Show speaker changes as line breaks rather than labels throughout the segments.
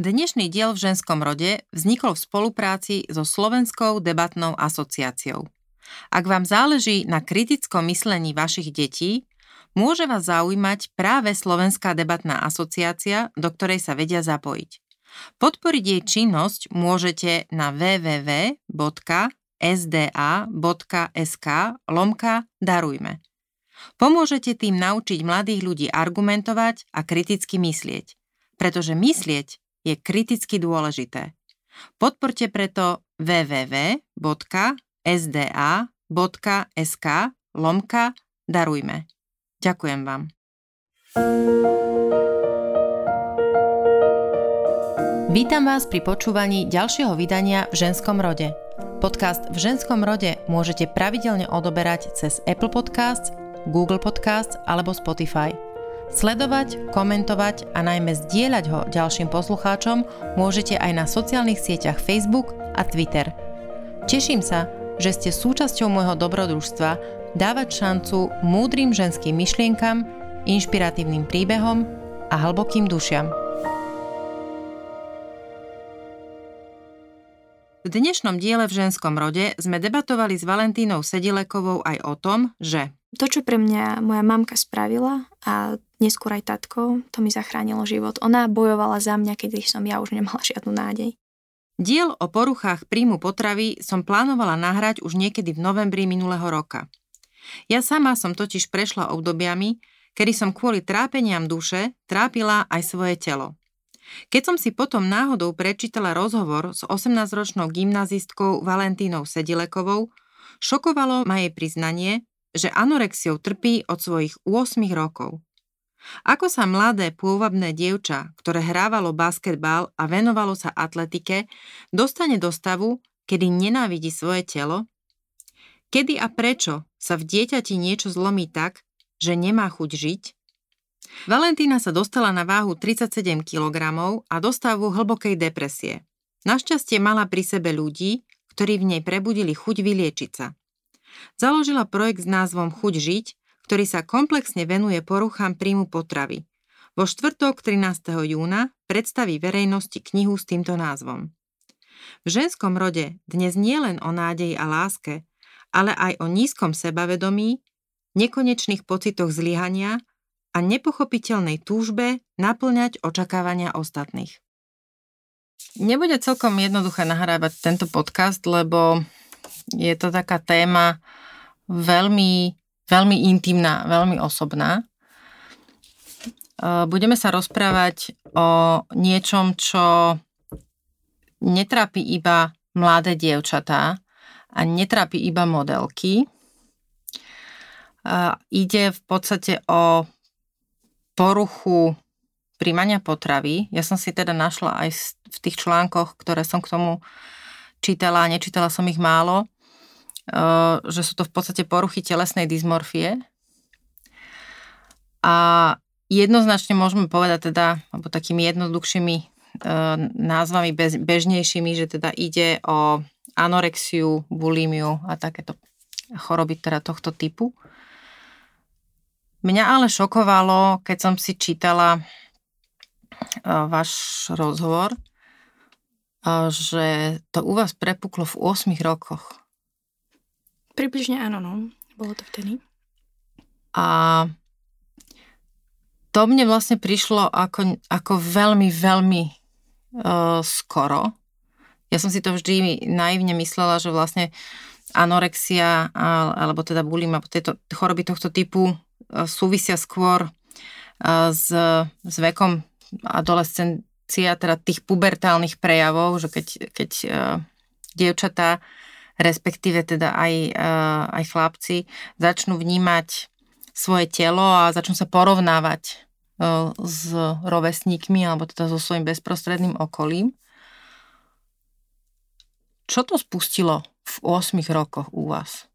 Dnešný diel v ženskom rode vznikol v spolupráci so Slovenskou debatnou asociáciou. Ak vám záleží na kritickom myslení vašich detí, môže vás zaujímať práve Slovenská debatná asociácia, do ktorej sa vedia zapojiť. Podporiť jej činnosť môžete na www.sda.sk lomka darujme. Pomôžete tým naučiť mladých ľudí argumentovať a kriticky myslieť, pretože myslieť je kriticky dôležité. Podporte preto www.sda.sk lomka darujme. Ďakujem vám. Vítam vás pri počúvaní ďalšieho vydania v ženskom rode. Podcast v ženskom rode môžete pravidelne odoberať cez Apple Podcasts, Google Podcasts alebo Spotify – Sledovať, komentovať a najmä zdieľať ho ďalším poslucháčom môžete aj na sociálnych sieťach Facebook a Twitter. Teším sa, že ste súčasťou môjho dobrodružstva dávať šancu múdrym ženským myšlienkam, inšpiratívnym príbehom a hlbokým dušiam. V dnešnom diele v ženskom rode sme debatovali s Valentínou Sedilekovou aj o tom, že
to, čo pre mňa moja mamka spravila a neskôr aj tatko, to mi zachránilo život. Ona bojovala za mňa, keď som ja už nemala žiadnu nádej.
Diel o poruchách príjmu potravy som plánovala nahrať už niekedy v novembri minulého roka. Ja sama som totiž prešla obdobiami, kedy som kvôli trápeniam duše trápila aj svoje telo. Keď som si potom náhodou prečítala rozhovor s 18-ročnou gymnazistkou Valentínou Sedilekovou, šokovalo ma jej priznanie, že anorexiou trpí od svojich 8 rokov. Ako sa mladé pôvabné dievča, ktoré hrávalo basketbal a venovalo sa atletike, dostane do stavu, kedy nenávidí svoje telo? Kedy a prečo sa v dieťati niečo zlomí tak, že nemá chuť žiť? Valentína sa dostala na váhu 37 kg a do stavu hlbokej depresie. Našťastie mala pri sebe ľudí, ktorí v nej prebudili chuť vyliečiť sa. Založila projekt s názvom Chuť žiť, ktorý sa komplexne venuje poruchám príjmu potravy. Vo štvrtok 13. júna predstaví verejnosti knihu s týmto názvom. V ženskom rode dnes nie len o nádeji a láske, ale aj o nízkom sebavedomí, nekonečných pocitoch zlyhania a nepochopiteľnej túžbe naplňať očakávania ostatných. Nebude celkom jednoduché nahrávať tento podcast, lebo je to taká téma veľmi, veľmi intimná, veľmi osobná. Budeme sa rozprávať o niečom, čo netrápi iba mladé dievčatá a netrápi iba modelky. Ide v podstate o poruchu príjmania potravy. Ja som si teda našla aj v tých článkoch, ktoré som k tomu čítala a nečítala som ich málo, že sú to v podstate poruchy telesnej dysmorfie. A jednoznačne môžeme povedať teda, alebo takými jednoduchšími eh, názvami bežnejšími, že teda ide o anorexiu, bulimiu a takéto choroby teda tohto typu. Mňa ale šokovalo, keď som si čítala eh, váš rozhovor, že to u vás prepuklo v 8 rokoch.
Približne áno, no. Bolo to vtedy.
A to mne vlastne prišlo ako, ako veľmi, veľmi uh, skoro. Ja som si to vždy naivne myslela, že vlastne anorexia alebo teda bulim alebo tieto choroby tohto typu uh, súvisia skôr uh, s, s vekom adolescent, reakcia teda tých pubertálnych prejavov, že keď, keď dievčatá, respektíve teda aj, uh, aj chlapci, začnú vnímať svoje telo a začnú sa porovnávať uh, s rovesníkmi alebo teda so svojím bezprostredným okolím. Čo to spustilo v 8 rokoch u vás?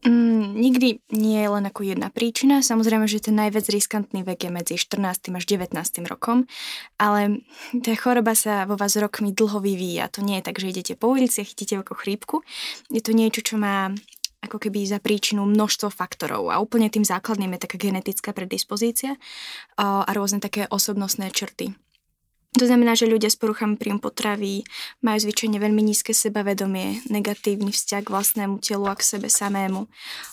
Mm, nikdy nie je len ako jedna príčina. Samozrejme, že ten najviac riskantný vek je medzi 14. až 19. rokom, ale tá choroba sa vo vás rokmi dlho vyvíja. To nie je tak, že idete po ulici a chytíte ako chrípku. Je to niečo, čo má ako keby za príčinu množstvo faktorov a úplne tým základným je taká genetická predispozícia a rôzne také osobnostné črty. To znamená, že ľudia s poruchami príjmu potravy majú zvyčajne veľmi nízke sebavedomie, negatívny vzťah k vlastnému telu a k sebe samému.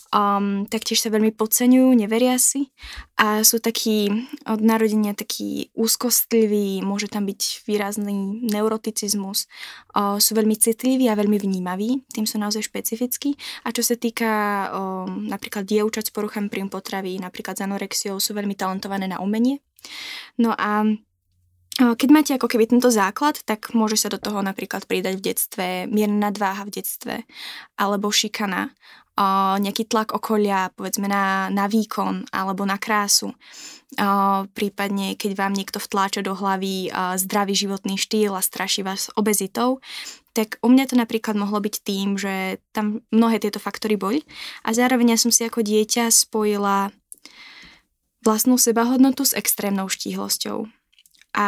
Um, taktiež sa veľmi podceňujú, neveria si a sú takí od narodenia takí úzkostliví, môže tam byť výrazný neuroticizmus, uh, sú veľmi citliví a veľmi vnímaví, tým sú naozaj špecifickí. A čo sa týka um, napríklad dievčat s poruchami príjmu potravy, napríklad s anorexiou, sú veľmi talentované na umenie. No a keď máte ako keby tento základ, tak môže sa do toho napríklad pridať v detstve mierna nadváha v detstve alebo šikana, nejaký tlak okolia, povedzme na, na výkon alebo na krásu. Prípadne, keď vám niekto vtláča do hlavy zdravý životný štýl a straší vás obezitou, tak u mňa to napríklad mohlo byť tým, že tam mnohé tieto faktory boli. A zároveň ja som si ako dieťa spojila vlastnú sebahodnotu s extrémnou štíhlosťou a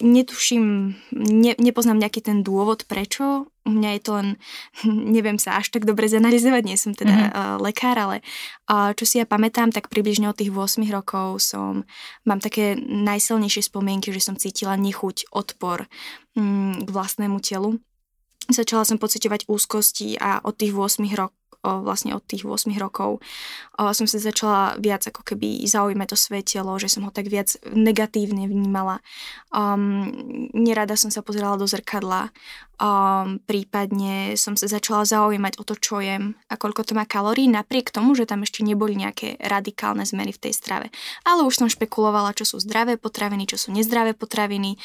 netuším, ne, nepoznám nejaký ten dôvod, prečo. U mňa je to len, neviem sa až tak dobre zanalizovať, nie som teda mm-hmm. uh, lekár, ale uh, čo si ja pamätám, tak približne od tých 8 rokov som, mám také najsilnejšie spomienky, že som cítila nechuť, odpor um, k vlastnému telu. Začala som pocitovať úzkosti a od tých 8 rokov vlastne od tých 8 rokov som sa začala viac ako keby zaujímať o svoje telo, že som ho tak viac negatívne vnímala. Um, nerada som sa pozerala do zrkadla, um, prípadne som sa začala zaujímať o to, čo jem a koľko to má kalórií, napriek tomu, že tam ešte neboli nejaké radikálne zmeny v tej strave. Ale už som špekulovala, čo sú zdravé potraviny, čo sú nezdravé potraviny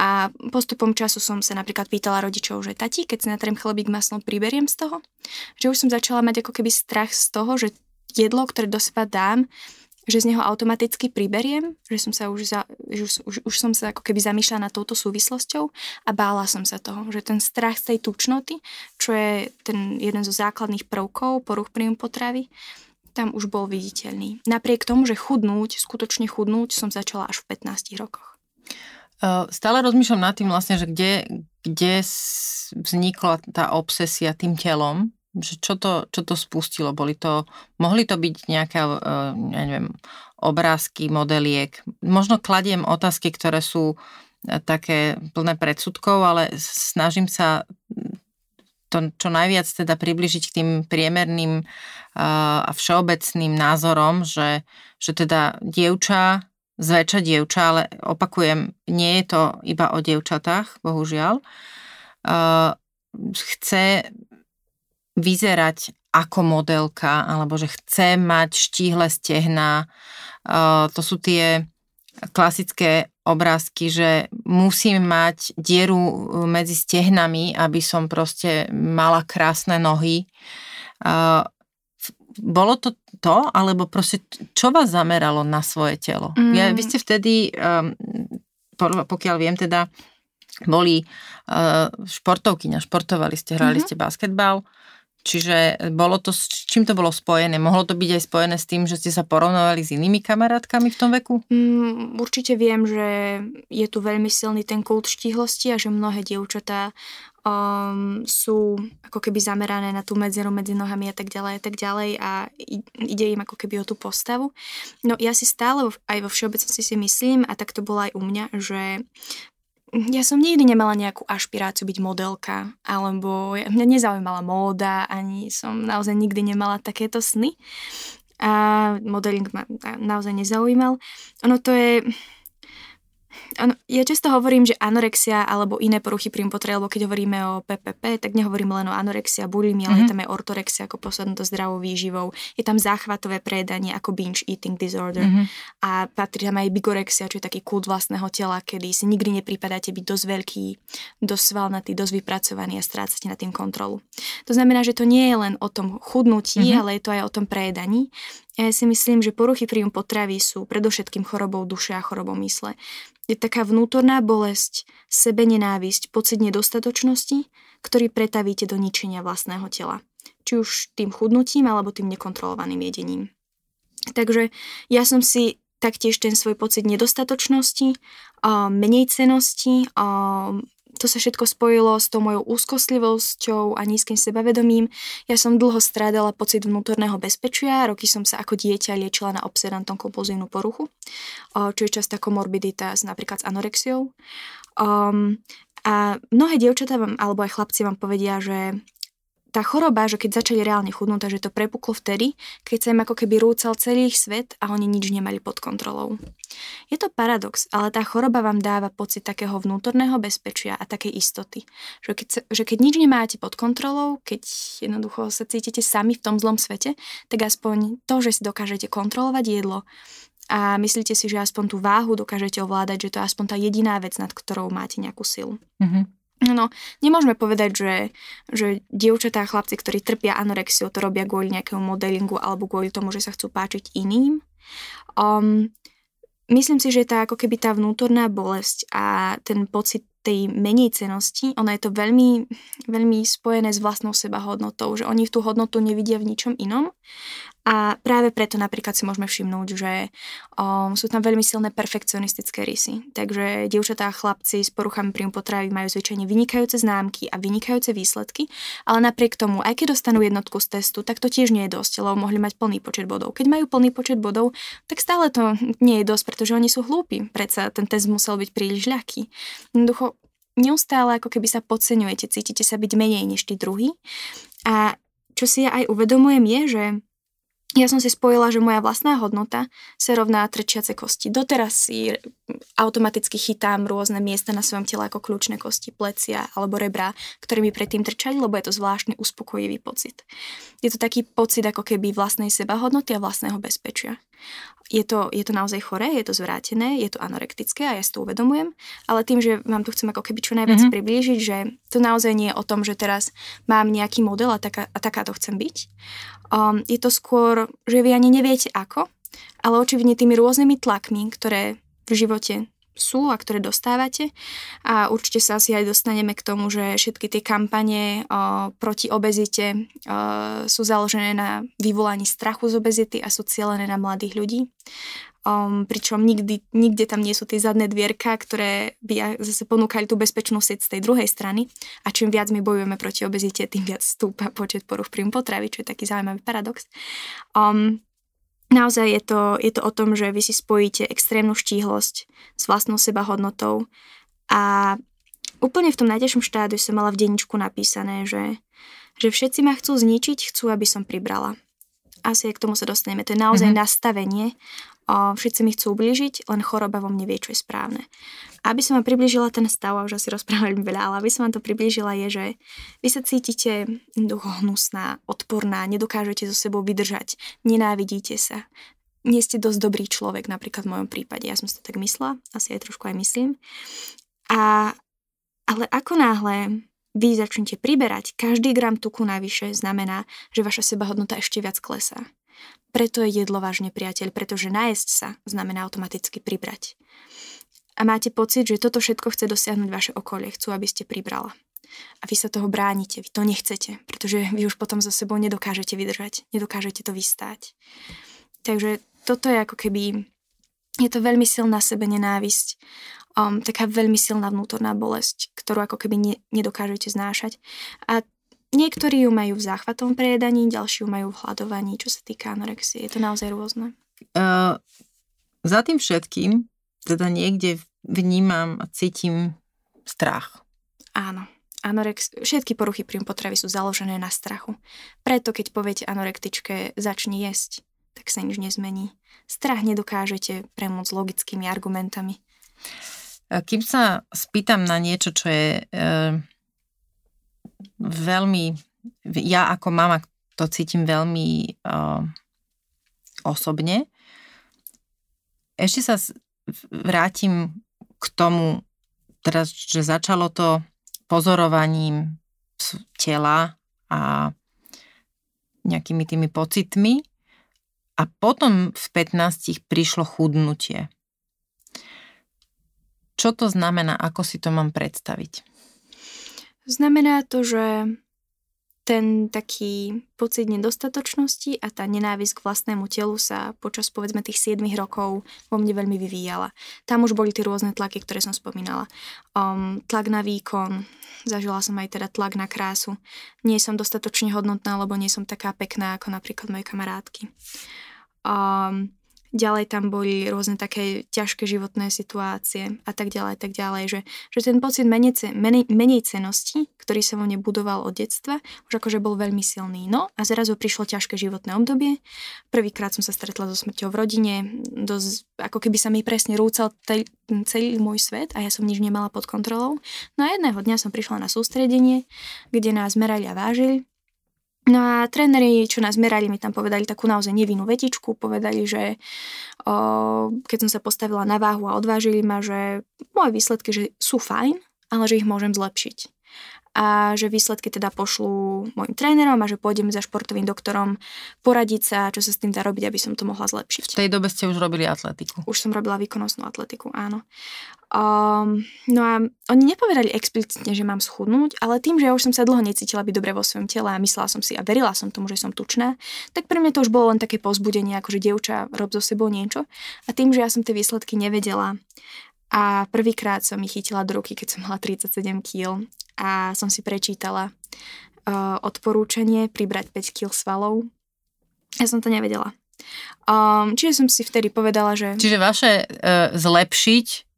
a postupom času som sa napríklad pýtala rodičov, že tati, keď si natriem chlebík maslom, priberiem z toho? Že už som začala mať ako keby strach z toho, že jedlo, ktoré do seba dám, že z neho automaticky priberiem, že som sa už, za, že už, už, už som sa ako keby zamýšľala nad touto súvislosťou a bála som sa toho, že ten strach z tej tučnoty, čo je ten jeden zo základných prvkov poruch príjmu potravy, tam už bol viditeľný. Napriek tomu, že chudnúť, skutočne chudnúť som začala až v 15 rokoch.
Stále rozmýšľam nad tým vlastne, že kde, kde vznikla tá obsesia tým telom, že čo to, čo to spustilo? Boli to, mohli to byť nejaké, e, ja neviem, obrázky, modeliek. Možno kladiem otázky, ktoré sú e, také plné predsudkov, ale snažím sa to čo najviac teda približiť k tým priemerným e, a všeobecným názorom, že, že teda dievča, zväčša dievča, ale opakujem, nie je to iba o dievčatách, bohužiaľ, chce vyzerať ako modelka, alebo že chce mať štíhle stehna. To sú tie klasické obrázky, že musím mať dieru medzi stehnami, aby som proste mala krásne nohy. Bolo to to, alebo proste čo vás zameralo na svoje telo? Mm. Ja, vy ste vtedy, pokiaľ viem teda, boli športovkyňa, športovali ste, hrali mm-hmm. ste basketbal. Čiže bolo to, s čím to bolo spojené? Mohlo to byť aj spojené s tým, že ste sa porovnávali s inými kamarátkami v tom veku?
Mm, určite viem, že je tu veľmi silný ten kult štíhlosti a že mnohé dievčatá um, sú ako keby zamerané na tú medzeru medzi nohami a tak ďalej a tak ďalej a ide im ako keby o tú postavu. No ja si stále aj vo všeobecnosti si myslím, a tak to bolo aj u mňa, že ja som nikdy nemala nejakú ašpiráciu byť modelka, alebo mňa nezaujímala móda, ani som naozaj nikdy nemala takéto sny. A modeling ma naozaj nezaujímal. Ono to je Ano, ja často hovorím, že anorexia alebo iné poruchy príjmu potravy, alebo keď hovoríme o PPP, tak nehovoríme len o anorexia, bulimii, ale mm-hmm. je tam aj ortorexia ako poslednú zdravou výživou. Je tam záchvatové predanie ako binge eating disorder mm-hmm. a patrí tam aj bigorexia, čo je taký kult vlastného tela, kedy si nikdy nepripadáte byť dosť veľký, dosť svalnatý, dosť vypracovaný a strácate na tým kontrolu. To znamená, že to nie je len o tom chudnutí, mm-hmm. ale je to aj o tom prejedaní. Ja si myslím, že poruchy príjmu potravy sú predovšetkým chorobou duše a chorobou mysle je taká vnútorná bolesť, sebenenávisť, pocit nedostatočnosti, ktorý pretavíte do ničenia vlastného tela. Či už tým chudnutím, alebo tým nekontrolovaným jedením. Takže ja som si taktiež ten svoj pocit nedostatočnosti, menej cenosti, to sa všetko spojilo s tou mojou úzkostlivosťou a nízkym sebavedomím. Ja som dlho strádala pocit vnútorného bezpečia, roky som sa ako dieťa liečila na obsedantom kompulzívnu poruchu, čo je častá komorbidita s napríklad s anorexiou. Um, a mnohé dievčatá vám, alebo aj chlapci vám povedia, že tá choroba, že keď začali reálne chudnúť, že to prepuklo vtedy, keď sa im ako keby rúcal celý ich svet a oni nič nemali pod kontrolou. Je to paradox, ale tá choroba vám dáva pocit takého vnútorného bezpečia a takej istoty. Že keď, sa, že keď nič nemáte pod kontrolou, keď jednoducho sa cítite sami v tom zlom svete, tak aspoň to, že si dokážete kontrolovať jedlo a myslíte si, že aspoň tú váhu dokážete ovládať, že to je aspoň tá jediná vec, nad ktorou máte nejakú silu. Mm-hmm. No, nemôžeme povedať, že, že dievčatá a chlapci, ktorí trpia anorexiu, to robia kvôli nejakému modelingu alebo kvôli tomu, že sa chcú páčiť iným. Um, myslím si, že tá ako keby tá vnútorná bolesť a ten pocit tej menej cenosti, ono je to veľmi, veľmi spojené s vlastnou sebahodnotou, že oni tú hodnotu nevidia v ničom inom a práve preto napríklad si môžeme všimnúť, že um, sú tam veľmi silné perfekcionistické rysy. Takže dievčatá a chlapci s poruchami príjmu potravy majú zvyčajne vynikajúce známky a vynikajúce výsledky, ale napriek tomu, aj keď dostanú jednotku z testu, tak to tiež nie je dosť, lebo mohli mať plný počet bodov. Keď majú plný počet bodov, tak stále to nie je dosť, pretože oni sú hlúpi. Predsa ten test musel byť príliš ľahký. Jednoducho, neustále ako keby sa podceňujete, cítite sa byť menej než tí druhý. A čo si ja aj uvedomujem je, že ja som si spojila, že moja vlastná hodnota sa rovná trčiace kosti. Doteraz si automaticky chytám rôzne miesta na svojom tele ako kľúčne kosti, plecia alebo rebra, ktoré mi predtým trčali, lebo je to zvláštny uspokojivý pocit. Je to taký pocit ako keby vlastnej sebahodnoty a vlastného bezpečia. Je to, je to naozaj choré, je to zvrátené, je to anorektické a ja si to uvedomujem, ale tým, že vám to chcem ako keby čo najviac mm-hmm. priblížiť, že to naozaj nie je o tom, že teraz mám nejaký model a, taká, a taká to chcem byť. Um, je to skôr, že vy ani neviete ako, ale očividne tými rôznymi tlakmi, ktoré v živote sú a ktoré dostávate. A určite sa asi aj dostaneme k tomu, že všetky tie kampane o, proti obezite o, sú založené na vyvolaní strachu z obezity a sú cielené na mladých ľudí. Um, pričom nikdy, nikde tam nie sú tie zadné dvierka, ktoré by zase ponúkali tú bezpečnú sieť z tej druhej strany. A čím viac my bojujeme proti obezite, tým viac stúpa počet poruch príjmu potravy, čo je taký zaujímavý paradox. Um, naozaj je to, je to o tom, že vy si spojíte extrémnu štíhlosť s vlastnou sebahodnotou a úplne v tom najťažšom štádiu som mala v denničku napísané, že, že všetci ma chcú zničiť, chcú, aby som pribrala. Asi k tomu sa dostaneme. To je naozaj mm-hmm. nastavenie o, všetci mi chcú ublížiť, len choroba vo mne vie, čo je správne. Aby som vám priblížila ten stav, a už asi rozprávali veľa, ale aby som vám to priblížila je, že vy sa cítite hnusná, odporná, nedokážete so sebou vydržať, nenávidíte sa, nie ste dosť dobrý človek, napríklad v mojom prípade. Ja som si to tak myslela, asi aj trošku aj myslím. A, ale ako náhle vy začnete priberať, každý gram tuku navyše znamená, že vaša sebahodnota ešte viac klesá. Preto je jedlo váš nepriateľ, pretože nájsť sa znamená automaticky pribrať. A máte pocit, že toto všetko chce dosiahnuť vaše okolie, chcú, aby ste pribrala. A vy sa toho bránite, vy to nechcete, pretože vy už potom za sebou nedokážete vydržať, nedokážete to vystáť. Takže toto je ako keby, je to veľmi silná sebe nenávisť, um, taká veľmi silná vnútorná bolesť, ktorú ako keby ne, nedokážete znášať. A Niektorí ju majú v záchvatom prejedaní, ďalší ju majú v hľadovaní, čo sa týka anorexie. Je to naozaj rôzne.
Uh, za tým všetkým teda niekde vnímam a cítim strach.
Áno. Anorex, všetky poruchy príjmu potravy sú založené na strachu. Preto keď poviete anorektičke začni jesť, tak sa nič nezmení. Strach nedokážete premôcť logickými argumentami.
Kým sa spýtam na niečo, čo je uh veľmi, ja ako mama to cítim veľmi uh, osobne. Ešte sa vrátim k tomu, teraz, že začalo to pozorovaním tela a nejakými tými pocitmi a potom v 15 prišlo chudnutie. Čo to znamená, ako si to mám predstaviť?
Znamená to, že ten taký pocit nedostatočnosti a tá nenávisť k vlastnému telu sa počas povedzme tých 7 rokov vo mne veľmi vyvíjala. Tam už boli tie rôzne tlaky, ktoré som spomínala. Um, tlak na výkon, zažila som aj teda tlak na krásu. Nie som dostatočne hodnotná, lebo nie som taká pekná ako napríklad moje kamarátky. Um, ďalej tam boli rôzne také ťažké životné situácie a tak ďalej, tak ďalej, že, že ten pocit menej, menej, menej cenosti, ktorý sa vo mne budoval od detstva, už akože bol veľmi silný. No a zrazu prišlo ťažké životné obdobie. Prvýkrát som sa stretla so smrťou v rodine, dosť, ako keby sa mi presne rúcal tel, celý môj svet a ja som nič nemala pod kontrolou. No a jedného dňa som prišla na sústredenie, kde nás merali a vážili No a tréneri, čo nás merali, mi tam povedali takú naozaj nevinnú vetičku, povedali, že o, keď som sa postavila na váhu a odvážili ma, že moje výsledky že sú fajn, ale že ich môžem zlepšiť a že výsledky teda pošlú môjim trénerom a že pôjdem za športovým doktorom poradiť sa, čo sa s tým dá robiť, aby som to mohla zlepšiť.
V tej dobe ste už robili atletiku.
Už som robila výkonnostnú atletiku, áno. Um, no a oni nepovedali explicitne, že mám schudnúť, ale tým, že ja už som sa dlho necítila byť dobre vo svojom tele a myslela som si a verila som tomu, že som tučná, tak pre mňa to už bolo len také pozbudenie, ako že dievča, rob so sebou niečo. A tým, že ja som tie výsledky nevedela a prvýkrát som ich chytila do ruky, keď som mala 37 kg a som si prečítala uh, odporúčanie pribrať 5 kg svalov. Ja som to nevedela. Um, čiže som si vtedy povedala, že...
Čiže vaše uh, zlepšiť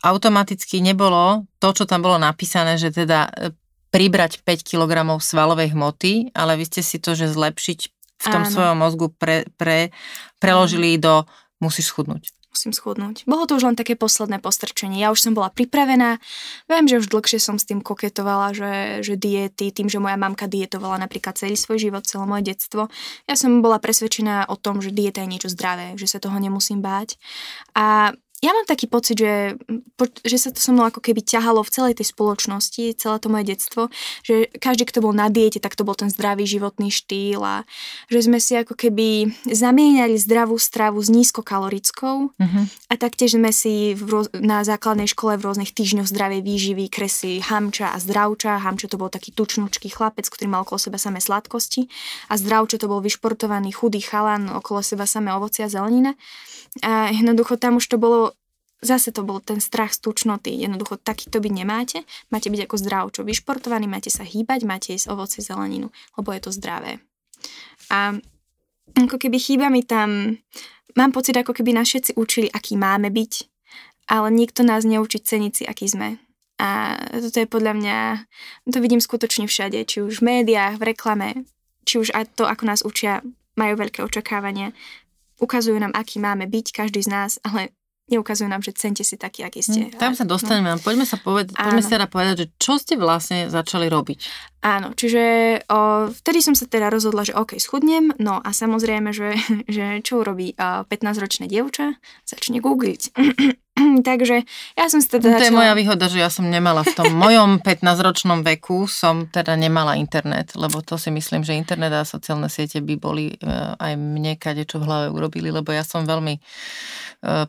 automaticky nebolo to, čo tam bolo napísané, že teda uh, pribrať 5 kg svalovej hmoty, ale vy ste si to, že zlepšiť v tom Áno. svojom mozgu pre, pre, preložili do musíš schudnúť
musím schudnúť. Bolo to už len také posledné postrčenie. Ja už som bola pripravená. Viem, že už dlhšie som s tým koketovala, že, že diety, tým, že moja mamka dietovala napríklad celý svoj život, celé moje detstvo. Ja som bola presvedčená o tom, že dieta je niečo zdravé, že sa toho nemusím báť. A ja mám taký pocit, že, že sa to so mnou ako keby ťahalo v celej tej spoločnosti, celé to moje detstvo, že každý, kto bol na diete, tak to bol ten zdravý životný štýl a že sme si ako keby zamieniali zdravú stravu s nízkokalorickou uh-huh. a taktiež sme si v roz, na základnej škole v rôznych týždňoch zdravej výživy kresli hamča a zdravča. Hamča to bol taký tučnúčký chlapec, ktorý mal okolo seba samé sladkosti a zdravča to bol vyšportovaný chudý chalan, okolo seba samé ovocia a zelenina. A jednoducho tam už to bolo zase to bol ten strach z tučnoty. Jednoducho takýto byť nemáte. Máte byť ako zdravčo vyšportovaní, máte sa hýbať, máte jesť ovoce, zeleninu, lebo je to zdravé. A ako keby chýba mi tam, mám pocit, ako keby nás všetci učili, aký máme byť, ale nikto nás neučí ceniť si, aký sme. A toto je podľa mňa, to vidím skutočne všade, či už v médiách, v reklame, či už aj to, ako nás učia, majú veľké očakávania ukazujú nám, aký máme byť, každý z nás, ale neukazujú nám, že cente si taký, aký ste.
Hmm, tam sa dostaneme. No. Poďme sa poved- poďme sa teda povedať, že čo ste vlastne začali robiť.
Áno, čiže o, vtedy som sa teda rozhodla, že OK, schudnem, no a samozrejme, že, že čo urobí o, 15-ročné dievča? Začne googliť. Takže ja som si teda...
To je moja výhoda, že ja som nemala v tom mojom 15-ročnom veku, som teda nemala internet, lebo to si myslím, že internet a sociálne siete by boli e, aj mne kade čo v hlave urobili, lebo ja som veľmi e,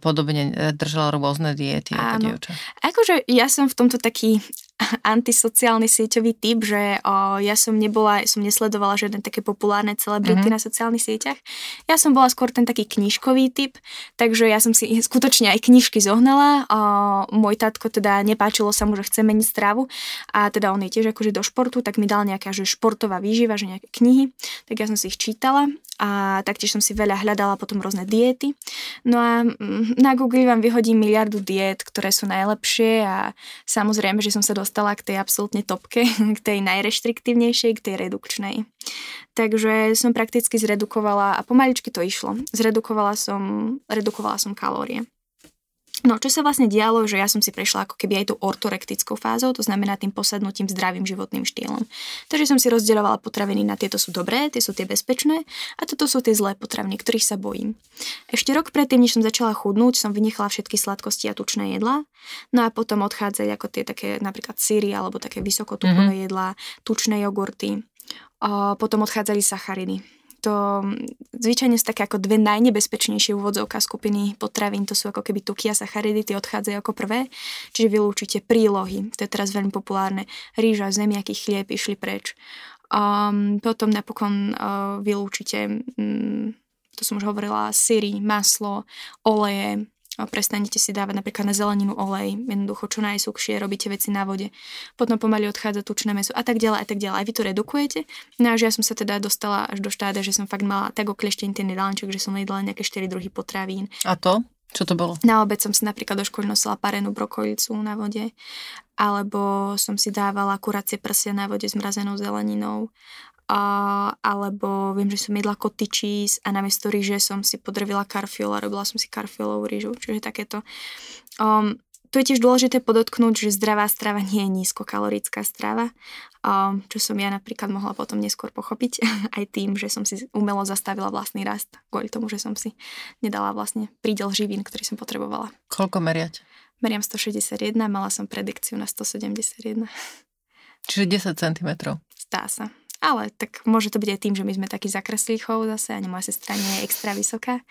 podobne e, držala rôzne diety ako dievča.
Akože ja som v tomto taký antisociálny sieťový typ, že o, ja som nebola, som nesledovala žiadne také populárne celebrity mm-hmm. na sociálnych sieťach. Ja som bola skôr ten taký knižkový typ, takže ja som si skutočne aj knižky zohnala. O, môj tatko teda nepáčilo sa mu, že chce meniť stravu a teda on je tiež akože do športu, tak mi dal nejaká že športová výživa, že nejaké knihy, tak ja som si ich čítala a taktiež som si veľa hľadala potom rôzne diety. No a mm, na Google vám vyhodí miliardu diet, ktoré sú najlepšie a samozrejme, že som sa dostala k tej absolútne topke, k tej najreštriktívnejšej, k tej redukčnej. Takže som prakticky zredukovala a pomaličky to išlo. Zredukovala som, redukovala som kalórie. No, čo sa vlastne dialo, že ja som si prešla ako keby aj tou ortorektickou fázou, to znamená tým posadnutím zdravým životným štýlom. Takže som si rozdielovala potraviny na tieto sú dobré, tie sú tie bezpečné a toto sú tie zlé potraviny, ktorých sa bojím. Ešte rok predtým, než som začala chudnúť, som vynechala všetky sladkosti a tučné jedlá. No a potom odchádzali ako tie také napríklad síry alebo také vysokotupové mm-hmm. jedlá, tučné jogurty. A potom odchádzali sacharidy to zvyčajne sú také ako dve najnebezpečnejšie úvodzovka skupiny potravín, to sú ako keby tuky a sacharidy, tie odchádzajú ako prvé, čiže vylúčite prílohy, to je teraz veľmi populárne, rýža, zemiaký chlieb išli preč. Um, potom napokon uh, vylúčite, um, to som už hovorila, syry, maslo, oleje, prestanete si dávať napríklad na zeleninu olej, jednoducho čo najsúkšie, robíte veci na vode, potom pomaly odchádza tučné meso a tak ďalej a tak ďalej. Aj vy to redukujete. No a že ja som sa teda dostala až do štáda, že som fakt mala tak okleštený ten jedálniček, že som jedla nejaké 4 druhy potravín.
A to? Čo to bolo?
Na obed som si napríklad do školy nosila parenú brokolicu na vode, alebo som si dávala kuracie prsia na vode s mrazenou zeleninou, alebo viem, že som jedla koty cheese a namiesto ríže som si podrvila karfiol a robila som si karfiolovú rýžu, čiže takéto. Um, tu je tiež dôležité podotknúť, že zdravá strava nie je nízkokalorická strava, um, čo som ja napríklad mohla potom neskôr pochopiť, aj tým, že som si umelo zastavila vlastný rast, kvôli tomu, že som si nedala vlastne prídel živín, ktorý som potrebovala.
Koľko meriať?
Meriam 161, mala som predikciu na 171.
Čiže 10 cm.
Stá sa. Ale tak môže to byť aj tým, že my sme takí zakreslí chov zase, ani moja sestra nie je extra vysoká,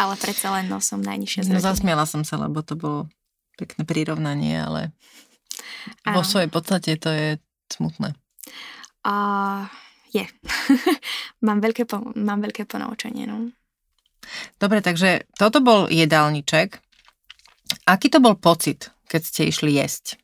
ale predsa len no, som najnižšia
No zasmiala som sa, lebo to bolo pekné prirovnanie, ale vo svojej podstate to je smutné.
A je. mám, veľké, mám veľké ponaučenie, no.
Dobre, takže toto bol jedálniček. Aký to bol pocit, keď ste išli jesť?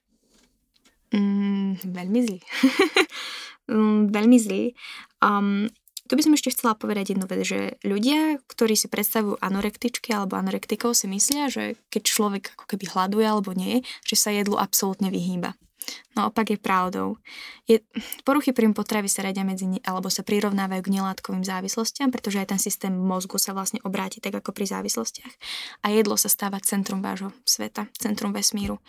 Mm, veľmi zlý. um, veľmi zlý. Um, tu by som ešte chcela povedať jednu vec, že ľudia, ktorí si predstavujú anorektičky alebo anorektikov, si myslia, že keď človek ako keby hľaduje alebo nie, že sa jedlu absolútne vyhýba. No opak je pravdou. Je, poruchy príjmu potravy sa radia medzi, alebo sa prirovnávajú k nelátkovým závislostiam, pretože aj ten systém mozgu sa vlastne obráti tak ako pri závislostiach. A jedlo sa stáva centrum vášho sveta, centrum vesmíru.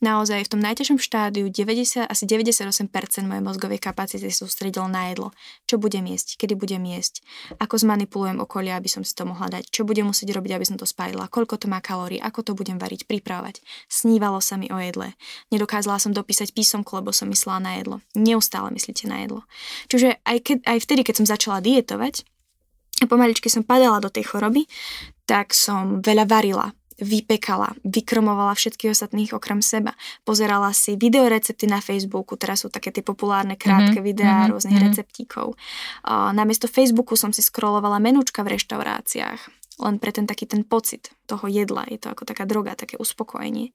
Naozaj v tom najťažšom štádiu 90, asi 98% mojej mozgovej kapacity sústredilo na jedlo. Čo budem jesť, kedy budem jesť, ako zmanipulujem okolie, aby som si to mohla dať, čo budem musieť robiť, aby som to spálila, koľko to má kalórií, ako to budem variť, pripravovať. Snívalo sa mi o jedle. Nedokázala som dopísať písať písomku, lebo som myslela na jedlo. Neustále myslíte na jedlo. Čiže aj, keď, aj vtedy, keď som začala dietovať a pomaličky som padala do tej choroby, tak som veľa varila, vypekala, vykromovala všetkých ostatných okrem seba. Pozerala si videorecepty na Facebooku, teraz sú také tie populárne krátke mm-hmm. videá mm-hmm. rôznych mm-hmm. receptíkov. Uh, namiesto Facebooku som si scrollovala menúčka v reštauráciách len pre ten taký ten pocit toho jedla. Je to ako taká droga, také uspokojenie.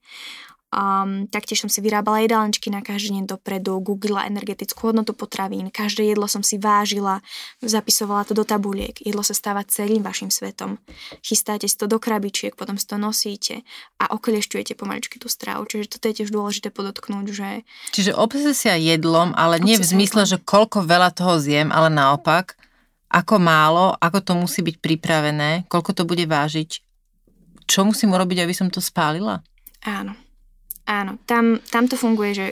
Um, taktiež som si vyrábala jedálničky na každý deň dopredu, googlila energetickú hodnotu potravín, každé jedlo som si vážila, zapisovala to do tabuliek. Jedlo sa stáva celým vašim svetom. Chystáte si to do krabičiek, potom si to nosíte a okliešťujete pomaličky tú stravu. Čiže toto je tiež dôležité podotknúť, že...
Čiže obsesia jedlom, ale nie v zmysle, jedlom. že koľko veľa toho zjem, ale naopak, ako málo, ako to musí byť pripravené, koľko to bude vážiť, čo musím urobiť, aby som to spálila?
Áno. Áno, tam, tam to funguje, že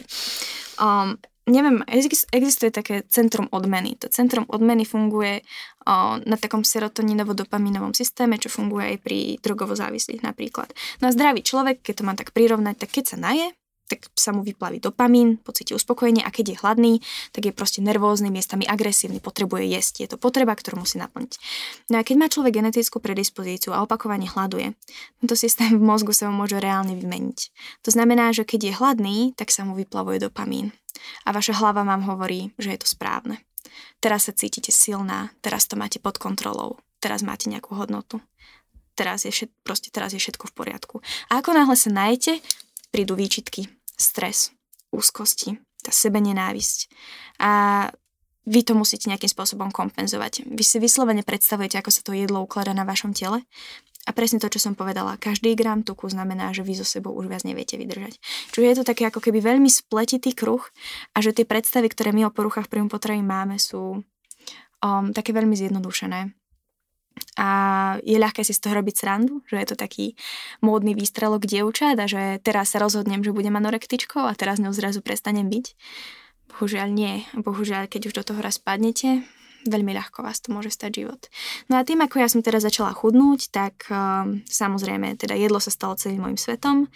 um, neviem, existuje také centrum odmeny. To centrum odmeny funguje uh, na takom serotoninovo-dopaminovom systéme, čo funguje aj pri drogovo závislých napríklad. No a zdravý človek, keď to má tak prirovnať, tak keď sa naje, tak sa mu vyplaví dopamín, pocíti uspokojenie a keď je hladný, tak je proste nervózny, miestami agresívny, potrebuje jesť. Je to potreba, ktorú musí naplniť. No a keď má človek genetickú predispozíciu a opakovane hľaduje, tento systém v mozgu sa mu môže reálne vymeniť. To znamená, že keď je hladný, tak sa mu vyplavuje dopamín. A vaša hlava vám hovorí, že je to správne. Teraz sa cítite silná, teraz to máte pod kontrolou, teraz máte nejakú hodnotu teraz je, všet, proste teraz je všetko v poriadku. A ako náhle sa najete, prídu výčitky, stres, úzkosti, tá sebenenávisť. A vy to musíte nejakým spôsobom kompenzovať. Vy si vyslovene predstavujete, ako sa to jedlo ukladá na vašom tele a presne to, čo som povedala, každý gram tuku znamená, že vy so sebou už viac neviete vydržať. Čiže je to také ako keby veľmi spletitý kruh a že tie predstavy, ktoré my o poruchách príjmu potravy máme, sú um, také veľmi zjednodušené a je ľahké si z toho robiť srandu, že je to taký módny výstrelok dievčat a že teraz sa rozhodnem, že budem anorektičkou a teraz ňou zrazu prestanem byť. Bohužiaľ nie. Bohužiaľ, keď už do toho raz padnete, veľmi ľahko vás to môže stať život. No a tým, ako ja som teda začala chudnúť, tak um, samozrejme, teda jedlo sa stalo celým môjim svetom.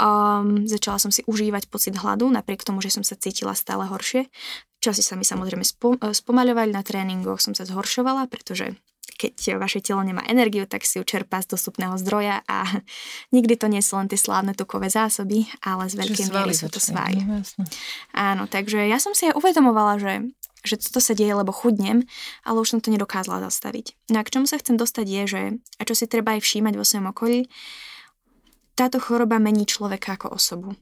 Um, začala som si užívať pocit hladu, napriek tomu, že som sa cítila stále horšie. Časy sa mi samozrejme spom- spomaľovali na tréningoch, som sa zhoršovala, pretože keď vaše telo nemá energiu, tak si ju čerpá z dostupného zdroja a nikdy to nie sú len tie slávne tukové zásoby, ale z veľkej miery sú to svaly. No, Áno, takže ja som si aj uvedomovala, že že to sa deje, lebo chudnem, ale už som to nedokázala zastaviť. No a k čomu sa chcem dostať je, že, a čo si treba aj všímať vo svojom okolí, táto choroba mení človeka ako osobu.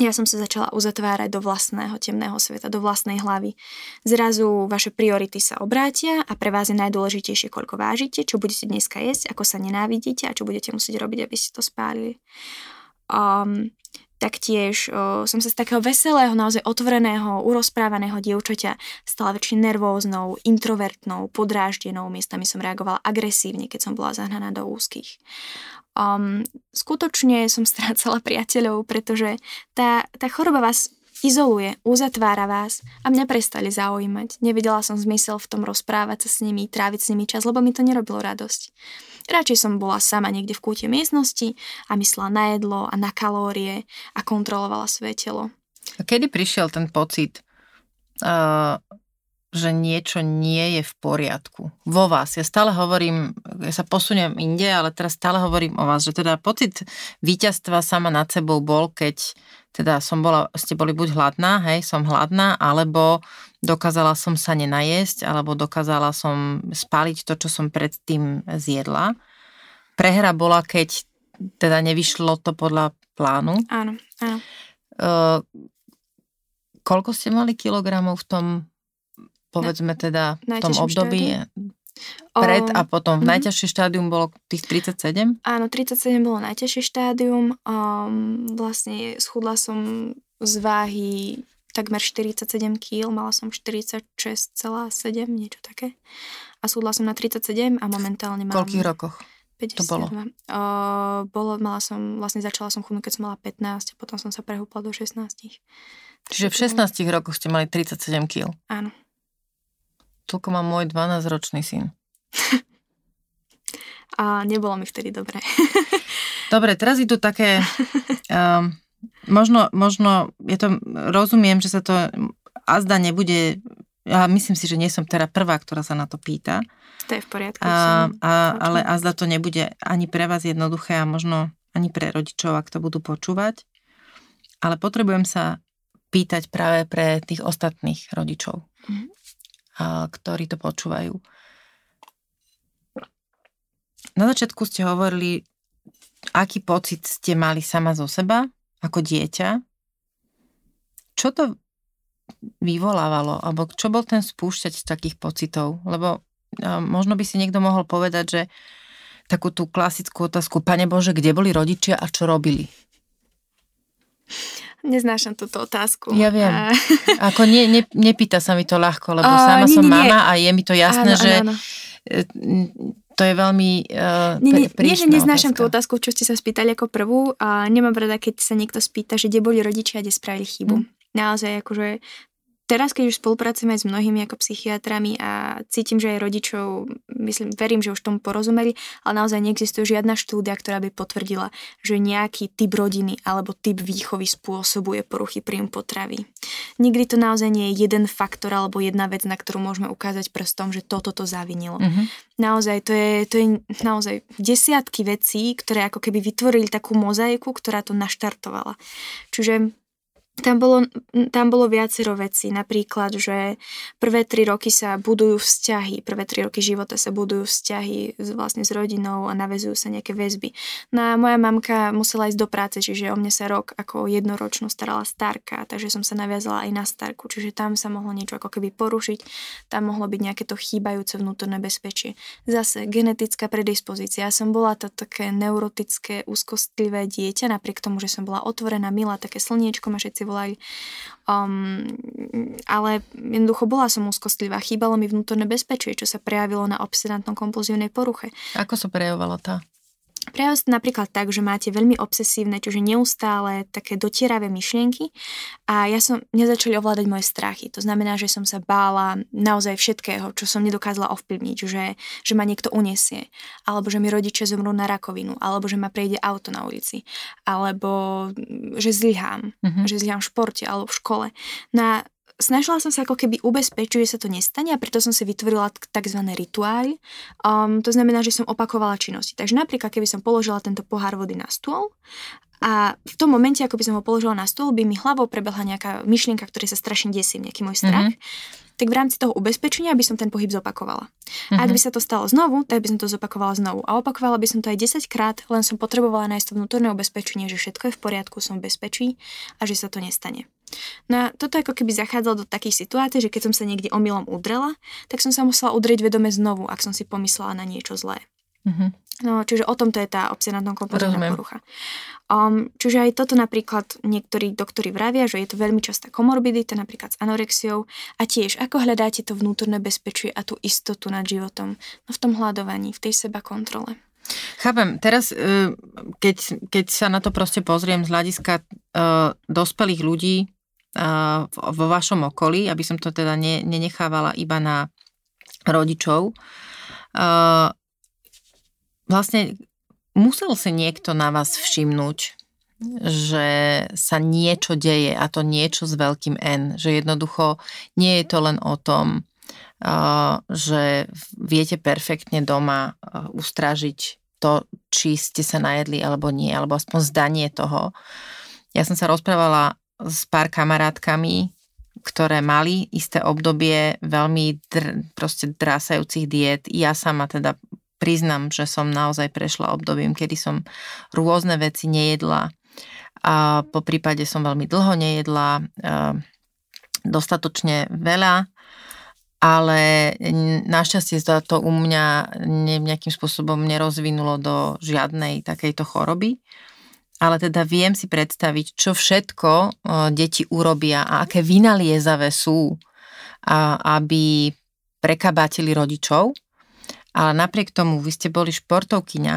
Ja som sa začala uzatvárať do vlastného temného sveta, do vlastnej hlavy. Zrazu vaše priority sa obrátia a pre vás je najdôležitejšie, koľko vážite, čo budete dneska jesť, ako sa nenávidíte a čo budete musieť robiť, aby ste to spálili. Um, Taktiež o, som sa z takého veselého, naozaj otvoreného, urozprávaného dievčaťa stala väčšine nervóznou, introvertnou, podráždenou. Miestami som reagovala agresívne, keď som bola zahnaná do úzkých. Um, skutočne som strácala priateľov, pretože tá, tá choroba vás izoluje, uzatvára vás a mňa prestali zaujímať. Nevidela som zmysel v tom rozprávať sa s nimi, tráviť s nimi čas, lebo mi to nerobilo radosť. Radšej som bola sama niekde v kúte miestnosti a myslela na jedlo a na kalórie a kontrolovala svoje telo.
A kedy prišiel ten pocit, uh, že niečo nie je v poriadku vo vás. Ja stále hovorím, ja sa posuniem inde, ale teraz stále hovorím o vás, že teda pocit víťazstva sama nad sebou bol, keď teda som bola, ste boli buď hladná, hej, som hladná, alebo dokázala som sa nenajesť, alebo dokázala som spáliť to, čo som predtým zjedla. Prehra bola, keď teda nevyšlo to podľa plánu.
Áno, áno.
Uh, koľko ste mali kilogramov v tom povedzme teda v tom období štádium? Pred a potom v mm-hmm. najťažšie štádium bolo tých 37?
Áno, 37 bolo najťažšie štádium. Um, vlastne schudla som z váhy takmer 47 kg, mala som 46,7, niečo také. A schudla som na 37 a momentálne mám...
V koľkých rokoch?
52. To bolo? Uh, bolo, mala som, vlastne začala som chudnúť, keď som mala 15 a potom som sa prehúpla do 16.
Čiže v 16 rokoch ste mali 37 kg?
Áno.
Toľko má môj 12-ročný syn.
A nebolo mi vtedy dobre.
dobre, teraz idú také... Um, možno, možno, ja to rozumiem, že sa to azda nebude... Ja myslím si, že nie som teda prvá, ktorá sa na to pýta.
To je v poriadku.
A, a, ale azda to nebude ani pre vás jednoduché a možno ani pre rodičov, ak to budú počúvať. Ale potrebujem sa pýtať práve pre tých ostatných rodičov. Mm-hmm ktorí to počúvajú. Na začiatku ste hovorili, aký pocit ste mali sama zo seba, ako dieťa. Čo to vyvolávalo, alebo čo bol ten spúšťať takých pocitov? Lebo možno by si niekto mohol povedať, že takú tú klasickú otázku, Pane Bože, kde boli rodičia a čo robili?
Neznášam túto otázku.
Ja viem. A... Ako nie, ne, nepýta sa mi to ľahko, lebo uh, sama nie, som nie, mama nie. a je mi to jasné, áno, že áno, áno. E, to je veľmi uh, nie, nie, nie,
že neznášam otázka. tú otázku, čo ste sa spýtali ako prvú a nemám rada, keď sa niekto spýta, že kde boli rodičia a kde spravili chybu. Hmm. Naozaj, akože teraz, keď už spolupracujeme s mnohými ako psychiatrami a cítim, že aj rodičov, myslím, verím, že už tomu porozumeli, ale naozaj neexistuje žiadna štúdia, ktorá by potvrdila, že nejaký typ rodiny alebo typ výchovy spôsobuje poruchy príjmu potravy. Nikdy to naozaj nie je jeden faktor alebo jedna vec, na ktorú môžeme ukázať prstom, že toto to zavinilo. Mm-hmm. Naozaj, to je, to je naozaj desiatky vecí, ktoré ako keby vytvorili takú mozaiku, ktorá to naštartovala. Čiže tam bolo, tam bolo viacero vecí, napríklad, že prvé tri roky sa budujú vzťahy, prvé tri roky života sa budujú vzťahy s, vlastne s rodinou a navezujú sa nejaké väzby. No a moja mamka musela ísť do práce, čiže o mne sa rok ako jednoročnú starala starka, takže som sa naviazala aj na starku, čiže tam sa mohlo niečo ako keby porušiť, tam mohlo byť nejaké to chýbajúce vnútorné bezpečie. Zase genetická predispozícia. Ja som bola to také neurotické, úzkostlivé dieťa, napriek tomu, že som bola otvorená, milá, také slniečko ma všetci volali. Um, ale jednoducho bola som úzkostlivá, chýbalo mi vnútorné bezpečie, čo sa prejavilo na obsedantnom kompulzívnej poruche.
Ako sa prejavovala tá?
Prejav sa napríklad tak, že máte veľmi obsesívne, čiže neustále také dotieravé myšlienky a ja som, nezačali ovládať moje strachy. To znamená, že som sa bála naozaj všetkého, čo som nedokázala ovplyvniť, že, že ma niekto unesie, alebo že mi rodičia zomrú na rakovinu, alebo že ma prejde auto na ulici, alebo že zlyhám, mm-hmm. že zlyhám v športe alebo v škole. No a snažila som sa ako keby ubezpečiť, že sa to nestane a preto som si vytvorila tzv. rituály. Um, to znamená, že som opakovala činnosti. Takže napríklad, keby som položila tento pohár vody na stôl a v tom momente, ako by som ho položila na stôl, by mi hlavou prebehla nejaká myšlienka, ktorej sa strašne desím, nejaký môj strach. Mm-hmm tak v rámci toho ubezpečenia by som ten pohyb zopakovala. A ak mhm. by sa to stalo znovu, tak by som to zopakovala znovu. A opakovala by som to aj 10 krát, len som potrebovala nájsť to vnútorné ubezpečenie, že všetko je v poriadku, som v bezpečí a že sa to nestane. No a toto ako keby zachádzalo do takých situácií, že keď som sa niekde omylom udrela, tak som sa musela udrieť vedome znovu, ak som si pomyslela na niečo zlé. Uh-huh. No, čiže o tomto je tá obsedantná kompulzívna porucha. Um, čiže aj toto napríklad niektorí doktori vravia, že je to veľmi častá komorbidita, napríklad s anorexiou a tiež ako hľadáte to vnútorné bezpečie a tú istotu nad životom no v tom hľadovaní, v tej seba kontrole.
Chápem. Teraz, e, keď, keď sa na to proste pozriem z hľadiska uh, dospelých ľudí vo vašom okolí, aby som to teda ne, nenechávala iba na rodičov, vlastne musel si niekto na vás všimnúť, že sa niečo deje a to niečo s veľkým N, že jednoducho nie je to len o tom, že viete perfektne doma ustražiť to, či ste sa najedli alebo nie, alebo aspoň zdanie toho. Ja som sa rozprávala s pár kamarátkami, ktoré mali isté obdobie veľmi dr, proste drásajúcich diet. Ja sama teda priznam, že som naozaj prešla obdobím, kedy som rôzne veci nejedla a po prípade som veľmi dlho nejedla, dostatočne veľa, ale našťastie sa to u mňa nejakým spôsobom nerozvinulo do žiadnej takejto choroby. Ale teda viem si predstaviť, čo všetko deti urobia a aké vynaliezavé sú, aby prekabátili rodičov ale napriek tomu, vy ste boli športovkyňa,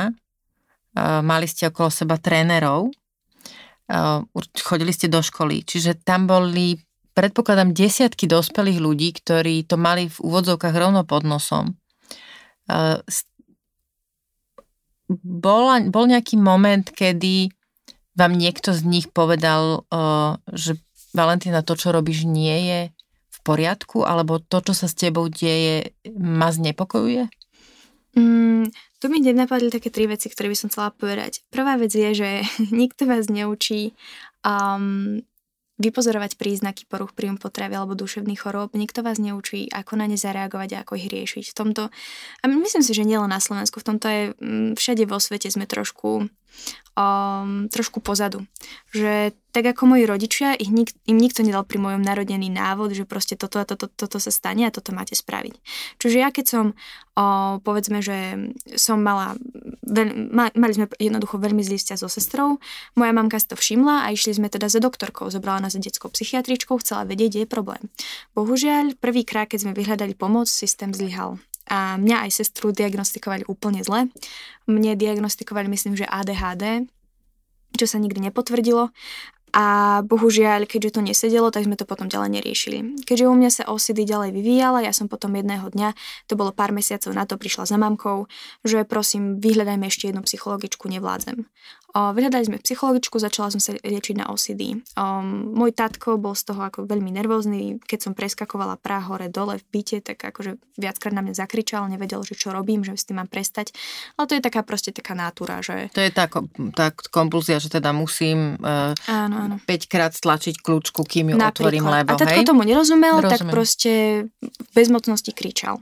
mali ste okolo seba trénerov, chodili ste do školy, čiže tam boli, predpokladám, desiatky dospelých ľudí, ktorí to mali v úvodzovkách rovno pod nosom. Bol, bol nejaký moment, kedy vám niekto z nich povedal, že Valentína, to, čo robíš, nie je v poriadku, alebo to, čo sa s tebou deje, ma znepokojuje?
Mm, tu mi napadli také tri veci, ktoré by som chcela povedať. Prvá vec je, že nikto vás neučí um, vypozorovať príznaky poruch príjmu potravy alebo duševných chorób. Nikto vás neučí, ako na ne zareagovať a ako ich riešiť. V tomto, a myslím si, že nielen na Slovensku, v tomto je mm, všade vo svete sme trošku um, trošku pozadu. Že tak ako moji rodičia, ich nik, im nikto nedal pri mojom narodení návod, že proste toto a toto, toto sa stane a toto máte spraviť. Čiže ja keď som, o, povedzme, že som mala, veľ, mali sme jednoducho veľmi zlý vzťah so sestrou, moja mamka si to všimla a išli sme teda za doktorkou, zobrala nás za detskou psychiatričkou, chcela vedieť, kde je problém. Bohužiaľ, prvýkrát, keď sme vyhľadali pomoc, systém zlyhal a mňa aj sestru diagnostikovali úplne zle. Mne diagnostikovali, myslím, že ADHD, čo sa nikdy nepotvrdilo. A bohužiaľ, keďže to nesedelo, tak sme to potom ďalej neriešili. Keďže u mňa sa OCD ďalej vyvíjala, ja som potom jedného dňa, to bolo pár mesiacov na to, prišla za mamkou, že prosím, vyhľadajme ešte jednu psychologičku, nevládzem. Vyhľadali sme psychologičku, začala som sa liečiť na OCD. Um, môj tatko bol z toho ako veľmi nervózny, keď som preskakovala prá hore dole v byte, tak akože viackrát na mňa zakričal, nevedel, že čo robím, že s tým mám prestať. Ale to je taká proste taká nátura, že...
To je tá, tá kompulzia, že teda musím uh, áno, áno. 5 krát stlačiť kľúčku, kým ju Napríklad. otvorím, lebo
A tatko hej? tomu nerozumel, Rozumiem. tak proste v bezmocnosti kričal.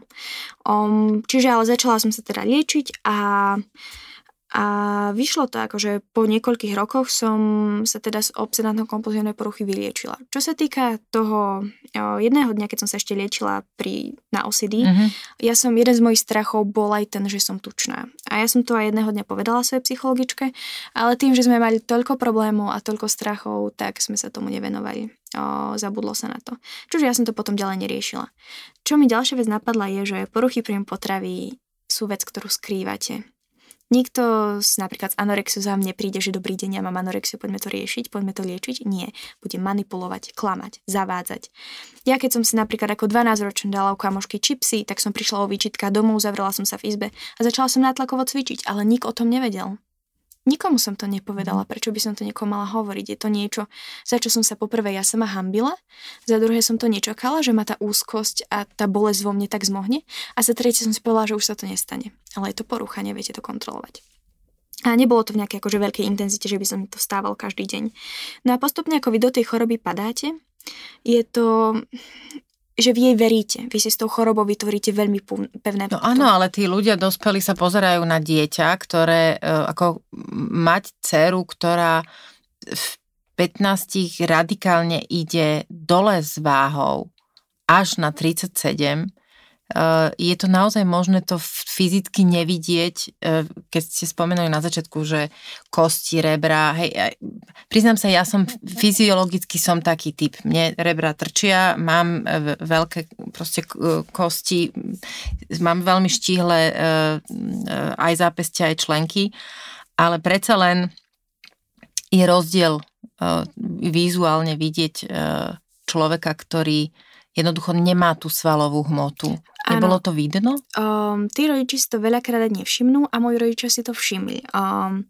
Um, čiže ale začala som sa teda liečiť a a vyšlo to ako, že po niekoľkých rokoch som sa teda z obsedantnou kompulzívnej poruchy vyliečila. Čo sa týka toho jedného dňa, keď som sa ešte liečila pri, na OCD, uh-huh. Mhm. ja som, jeden z mojich strachov bol aj ten, že som tučná. A ja som to aj jedného dňa povedala svojej psychologičke, ale tým, že sme mali toľko problémov a toľko strachov, tak sme sa tomu nevenovali. O, zabudlo sa na to. Čiže ja som to potom ďalej neriešila. Čo mi ďalšia vec napadla je, že poruchy príjmu potravy sú vec, ktorú skrývate. Nikto z, napríklad z anorexiu za mne príde, že dobrý deň, ja mám anorexiu, poďme to riešiť, poďme to liečiť. Nie. Bude manipulovať, klamať, zavádzať. Ja keď som si napríklad ako 12 ročná dala u kamošky čipsy, tak som prišla o výčitka domov, zavrela som sa v izbe a začala som nátlakovo cvičiť, ale nik o tom nevedel. Nikomu som to nepovedala, prečo by som to niekomu mala hovoriť. Je to niečo, za čo som sa poprvé ja sama hambila, za druhé som to nečakala, že ma tá úzkosť a tá bolesť vo mne tak zmohne a za tretie som si povedala, že už sa to nestane. Ale je to porucha, neviete to kontrolovať. A nebolo to v nejakej akože veľkej intenzite, že by som to stával každý deň. No a postupne, ako vy do tej choroby padáte, je to, že vy jej veríte. Vy si s tou chorobou vytvoríte veľmi pevné
No áno, ale tí ľudia dospelí sa pozerajú na dieťa, ktoré, e, ako mať dceru, ktorá v 15 radikálne ide dole s váhou až na 37, Eh, je to naozaj možné to fyzicky nevidieť, eh, keď ste spomenuli na začiatku, že kosti, rebra, hej, priznám sa, ja som fyziologicky som taký typ, mne rebra trčia, mám eh, veľké proste kosti, mám veľmi štíhle aj zápestia, aj členky, ale predsa len je rozdiel vizuálne vidieť človeka, ktorý jednoducho nemá tú svalovú hmotu. Nebolo to vidno?
Um, tí rodiči si to veľakrát nevšimnú a moji rodičia si to všimli. Um,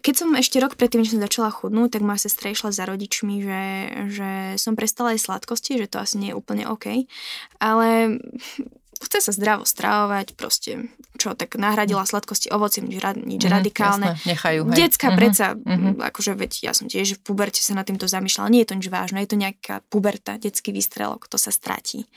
keď som ešte rok predtým, než som začala chudnúť, tak moja sestra išla za rodičmi, že, že som prestala aj sladkosti, že to asi nie je úplne OK. Ale chce sa zdravo stravovať, proste čo, tak nahradila sladkosti ovocím, nič, nič mm, radikálne.
Jasné, nechajú,
hej. Decka mm-hmm, predsa, mm-hmm. akože veď ja som tiež v puberte sa na týmto zamýšľala, nie je to nič vážne, je to nejaká puberta, detský výstrelok, to sa stratí.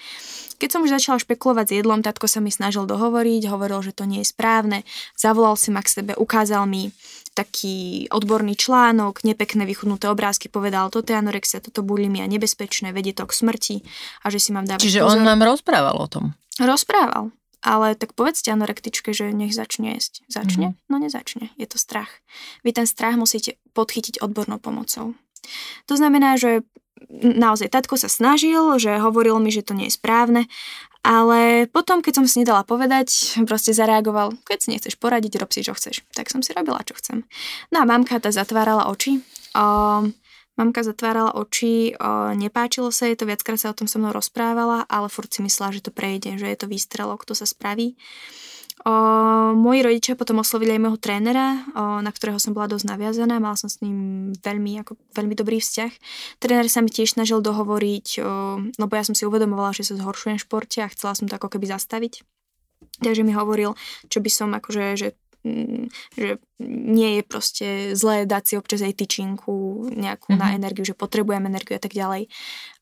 Keď som už začala špekulovať s jedlom, tatko sa mi snažil dohovoriť, hovoril, že to nie je správne, zavolal si ma k sebe, ukázal mi taký odborný článok, nepekné vychudnuté obrázky, povedal, toto je anorexia, toto bulimia, nebezpečné, vedie to k smrti a že si mám dávať
Čiže
pozor.
on nám rozprával o tom.
Rozprával. Ale tak povedzte anorektičke, že nech začne jesť. Začne? Mm-hmm. No nezačne. Je to strach. Vy ten strach musíte podchytiť odbornou pomocou. To znamená, že naozaj tatko sa snažil, že hovoril mi, že to nie je správne, ale potom, keď som si nedala povedať, proste zareagoval, keď si nechceš poradiť, rob si, čo chceš. Tak som si robila, čo chcem. No a mamka tá zatvárala oči. Um, Mamka zatvárala oči, nepáčilo sa jej to, viackrát sa o tom so mnou rozprávala, ale furt si myslela, že to prejde, že je to výstrelok, to sa spraví. O, moji rodičia potom oslovili aj môjho trénera, o, na ktorého som bola dosť naviazaná, mala som s ním veľmi, ako, veľmi dobrý vzťah. Tréner sa mi tiež snažil dohovoriť, o, lebo ja som si uvedomovala, že sa zhoršujem v športe a chcela som to ako keby zastaviť. Takže mi hovoril, čo by som akože, že že nie je proste zlé dať si občas aj tyčinku nejakú mm-hmm. na mhm. energiu, že potrebujem energiu a tak ďalej.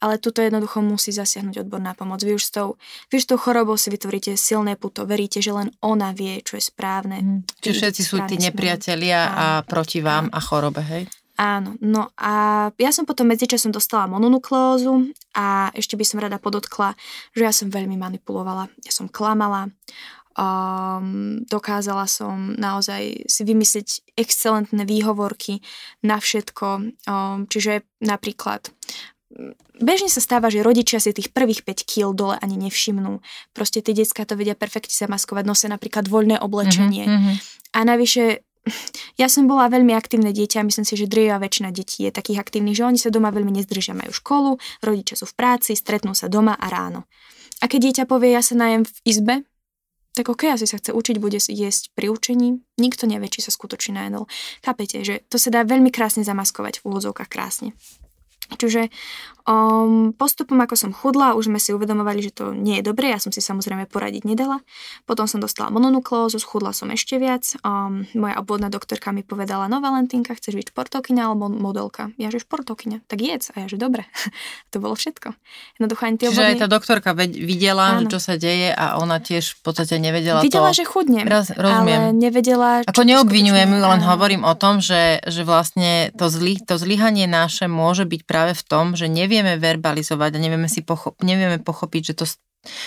Ale tuto jednoducho musí zasiahnuť odborná pomoc. Vy už s tou, vy už s tou chorobou si vytvoríte silné puto, veríte, že len ona vie, čo je správne. Mm.
Čiže všetci sú tí nepriatelia a proti vám a chorobe, hej?
Áno, no a ja som potom medzičasom dostala mononukleózu a ešte by som rada podotkla, že ja som veľmi manipulovala, ja som klamala, Um, dokázala som naozaj si vymyslieť excelentné výhovorky na všetko. Um, čiže napríklad bežne sa stáva, že rodičia si tých prvých 5 kg dole ani nevšimnú. Proste tie detská to vedia perfektne zamaskovať, nosia napríklad voľné oblečenie. Mm-hmm. A navyše ja som bola veľmi aktívne dieťa a myslím si, že drvivá väčšina detí je takých aktívnych, že oni sa doma veľmi nezdržia, majú školu, rodičia sú v práci, stretnú sa doma a ráno. A keď dieťa povie, ja sa najem v izbe, tak ok, asi sa chce učiť, bude jesť pri učení, nikto nevie, či sa skutočne najedol. Chápete, že to sa dá veľmi krásne zamaskovať v úvodzovkách krásne. Čiže um, postupom, ako som chudla, už sme si uvedomovali, že to nie je dobré, ja som si samozrejme poradiť nedala. Potom som dostala mononukleózu, schudla som ešte viac. Um, moja obvodná doktorka mi povedala, no Valentínka, chceš byť športovkyňa alebo modelka? Ja že športovkyňa, tak jedz. A ja že dobre. to bolo všetko.
Jednoducho ani tie Čiže obvodní... aj tá doktorka videla, Áno. čo sa deje a ona tiež v podstate nevedela
Videla,
to...
že chudnem, Roz, rozumiem. ale nevedela...
Ako neobvinujem ju, len hovorím o tom, že, že vlastne to, zly, to zlyhanie naše môže byť práve v tom, že nevieme verbalizovať a nevieme, si pochop- nevieme pochopiť, že to,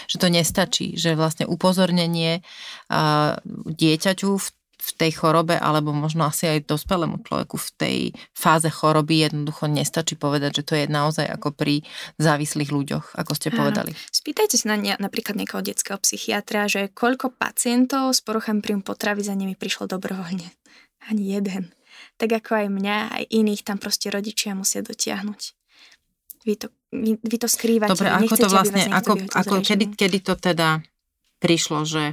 že to nestačí, že vlastne upozornenie uh, dieťaťu v v tej chorobe, alebo možno asi aj dospelému človeku v tej fáze choroby jednoducho nestačí povedať, že to je naozaj ako pri závislých ľuďoch, ako ste povedali.
Spýtajte sa na ne, napríklad niekoho detského psychiatra, že koľko pacientov s poruchami príjmu potravy za nimi prišlo dobrovoľne. Ani jeden tak ako aj mňa, aj iných tam proste rodičia musia dotiahnuť. Vy to, vy, vy to skrývate.
Dobre, ako to vlastne, ako, ako kedy, kedy to teda prišlo, že,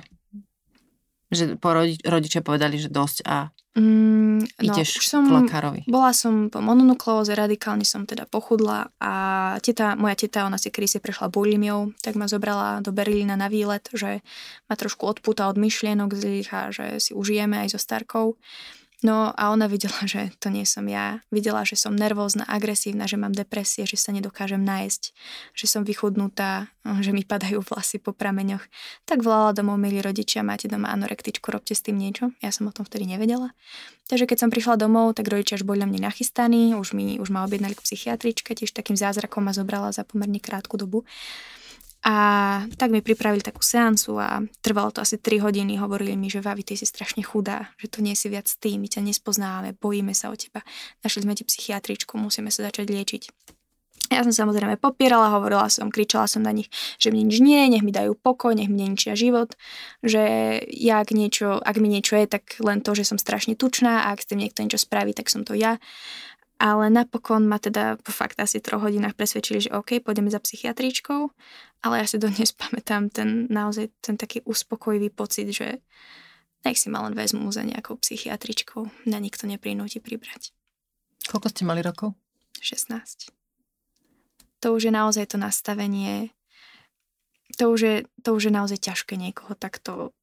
že po rodi, rodičia povedali, že dosť a mm, no, ideš som, k lekárovi.
Bola som po mononukleóze, radikálne som teda pochudla a teta, moja teta, ona si si prešla bulimiou, tak ma zobrala do Berlína na výlet, že ma trošku odpúta od myšlienok zlých a že si užijeme aj so starkou. No a ona videla, že to nie som ja. Videla, že som nervózna, agresívna, že mám depresie, že sa nedokážem nájsť, že som vychudnutá, že mi padajú vlasy po prameňoch. Tak volala domov, milí rodičia, máte doma anorektičku, robte s tým niečo. Ja som o tom vtedy nevedela. Takže keď som prišla domov, tak rodičia už boli na mne nachystaní, už, mi, už ma objednali k psychiatričke, tiež takým zázrakom ma zobrala za pomerne krátku dobu. A tak mi pripravili takú seansu a trvalo to asi 3 hodiny. Hovorili mi, že Vavi, ty si strašne chudá, že to nie si viac ty, my ťa nespoznávame, bojíme sa o teba. Našli sme ti psychiatričku, musíme sa začať liečiť. Ja som samozrejme popierala, hovorila som, kričala som na nich, že mi nič nie, nech mi dajú pokoj, nech mi neničia život, že ja ak, niečo, ak mi niečo je, tak len to, že som strašne tučná a ak s tým niekto niečo spraví, tak som to ja ale napokon ma teda po fakt asi troch hodinách presvedčili, že OK, pôjdeme za psychiatričkou, ale ja si dodnes pamätám ten naozaj ten taký uspokojivý pocit, že nech si ma len vezmu za nejakou psychiatričkou, na nikto neprinúti pribrať.
Koľko ste mali rokov?
16. To už je naozaj to nastavenie, to už je, to už je naozaj ťažké niekoho takto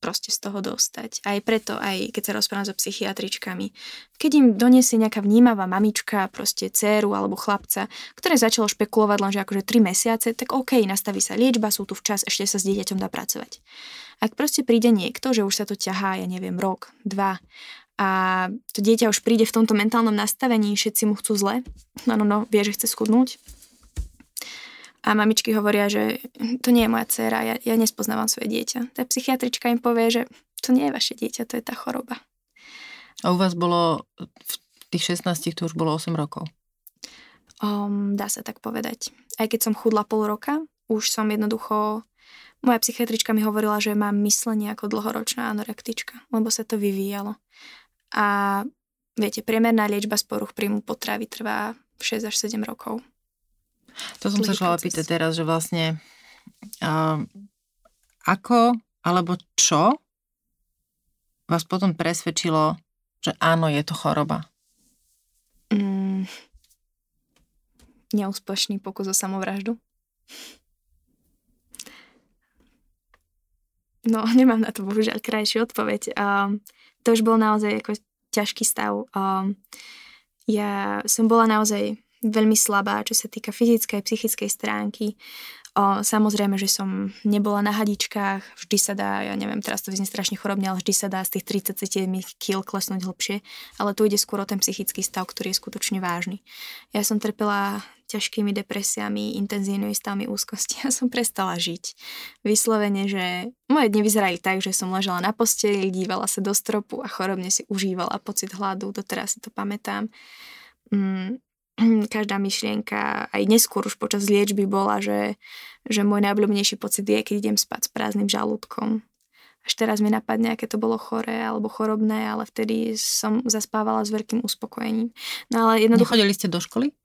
proste z toho dostať. Aj preto, aj keď sa rozprávam so psychiatričkami, keď im donesie nejaká vnímavá mamička, proste dceru alebo chlapca, ktoré začalo špekulovať len, že akože 3 mesiace, tak OK, nastaví sa liečba, sú tu včas, ešte sa s dieťaťom dá pracovať. Ak proste príde niekto, že už sa to ťahá, ja neviem, rok, dva, a to dieťa už príde v tomto mentálnom nastavení, všetci mu chcú zle, no, no, no, vie, že chce schudnúť, a mamičky hovoria, že to nie je moja dcéra, ja, ja nespoznávam svoje dieťa. Tá psychiatrička im povie, že to nie je vaše dieťa, to je tá choroba.
A u vás bolo, v tých 16 to už bolo 8 rokov?
Um, dá sa tak povedať. Aj keď som chudla pol roka, už som jednoducho... Moja psychiatrička mi hovorila, že mám myslenie ako dlhoročná anorektička, lebo sa to vyvíjalo. A viete, priemerná liečba z poruch príjmu potravy trvá 6 až 7 rokov.
To som sa šla pýtať teraz, že vlastne uh, ako alebo čo vás potom presvedčilo, že áno, je to choroba? Mm,
neúspešný pokus o samovraždu. No, nemám na to bohužiaľ krajšiu odpoveď. Um, to už bol naozaj ako ťažký stav. Um, ja som bola naozaj veľmi slabá, čo sa týka fyzickej, psychickej stránky. O, samozrejme, že som nebola na hadičkách, vždy sa dá, ja neviem, teraz to vyznie strašne chorobne, ale vždy sa dá z tých 37 kg klesnúť hlbšie, ale tu ide skôr o ten psychický stav, ktorý je skutočne vážny. Ja som trpela ťažkými depresiami, intenzívnymi stavmi úzkosti a som prestala žiť. Vyslovene, že moje dni vyzerali tak, že som ležala na posteli, dívala sa do stropu a chorobne si užívala pocit hladu, doteraz si to pamätám. Mm, každá myšlienka, aj neskôr už počas liečby bola, že, že môj najobľúbenejší pocit je, keď idem spať s prázdnym žalúdkom. Až teraz mi napadne, aké to bolo choré alebo chorobné, ale vtedy som zaspávala s veľkým uspokojením. No ale
jednoducho... Nechodili ste do školy?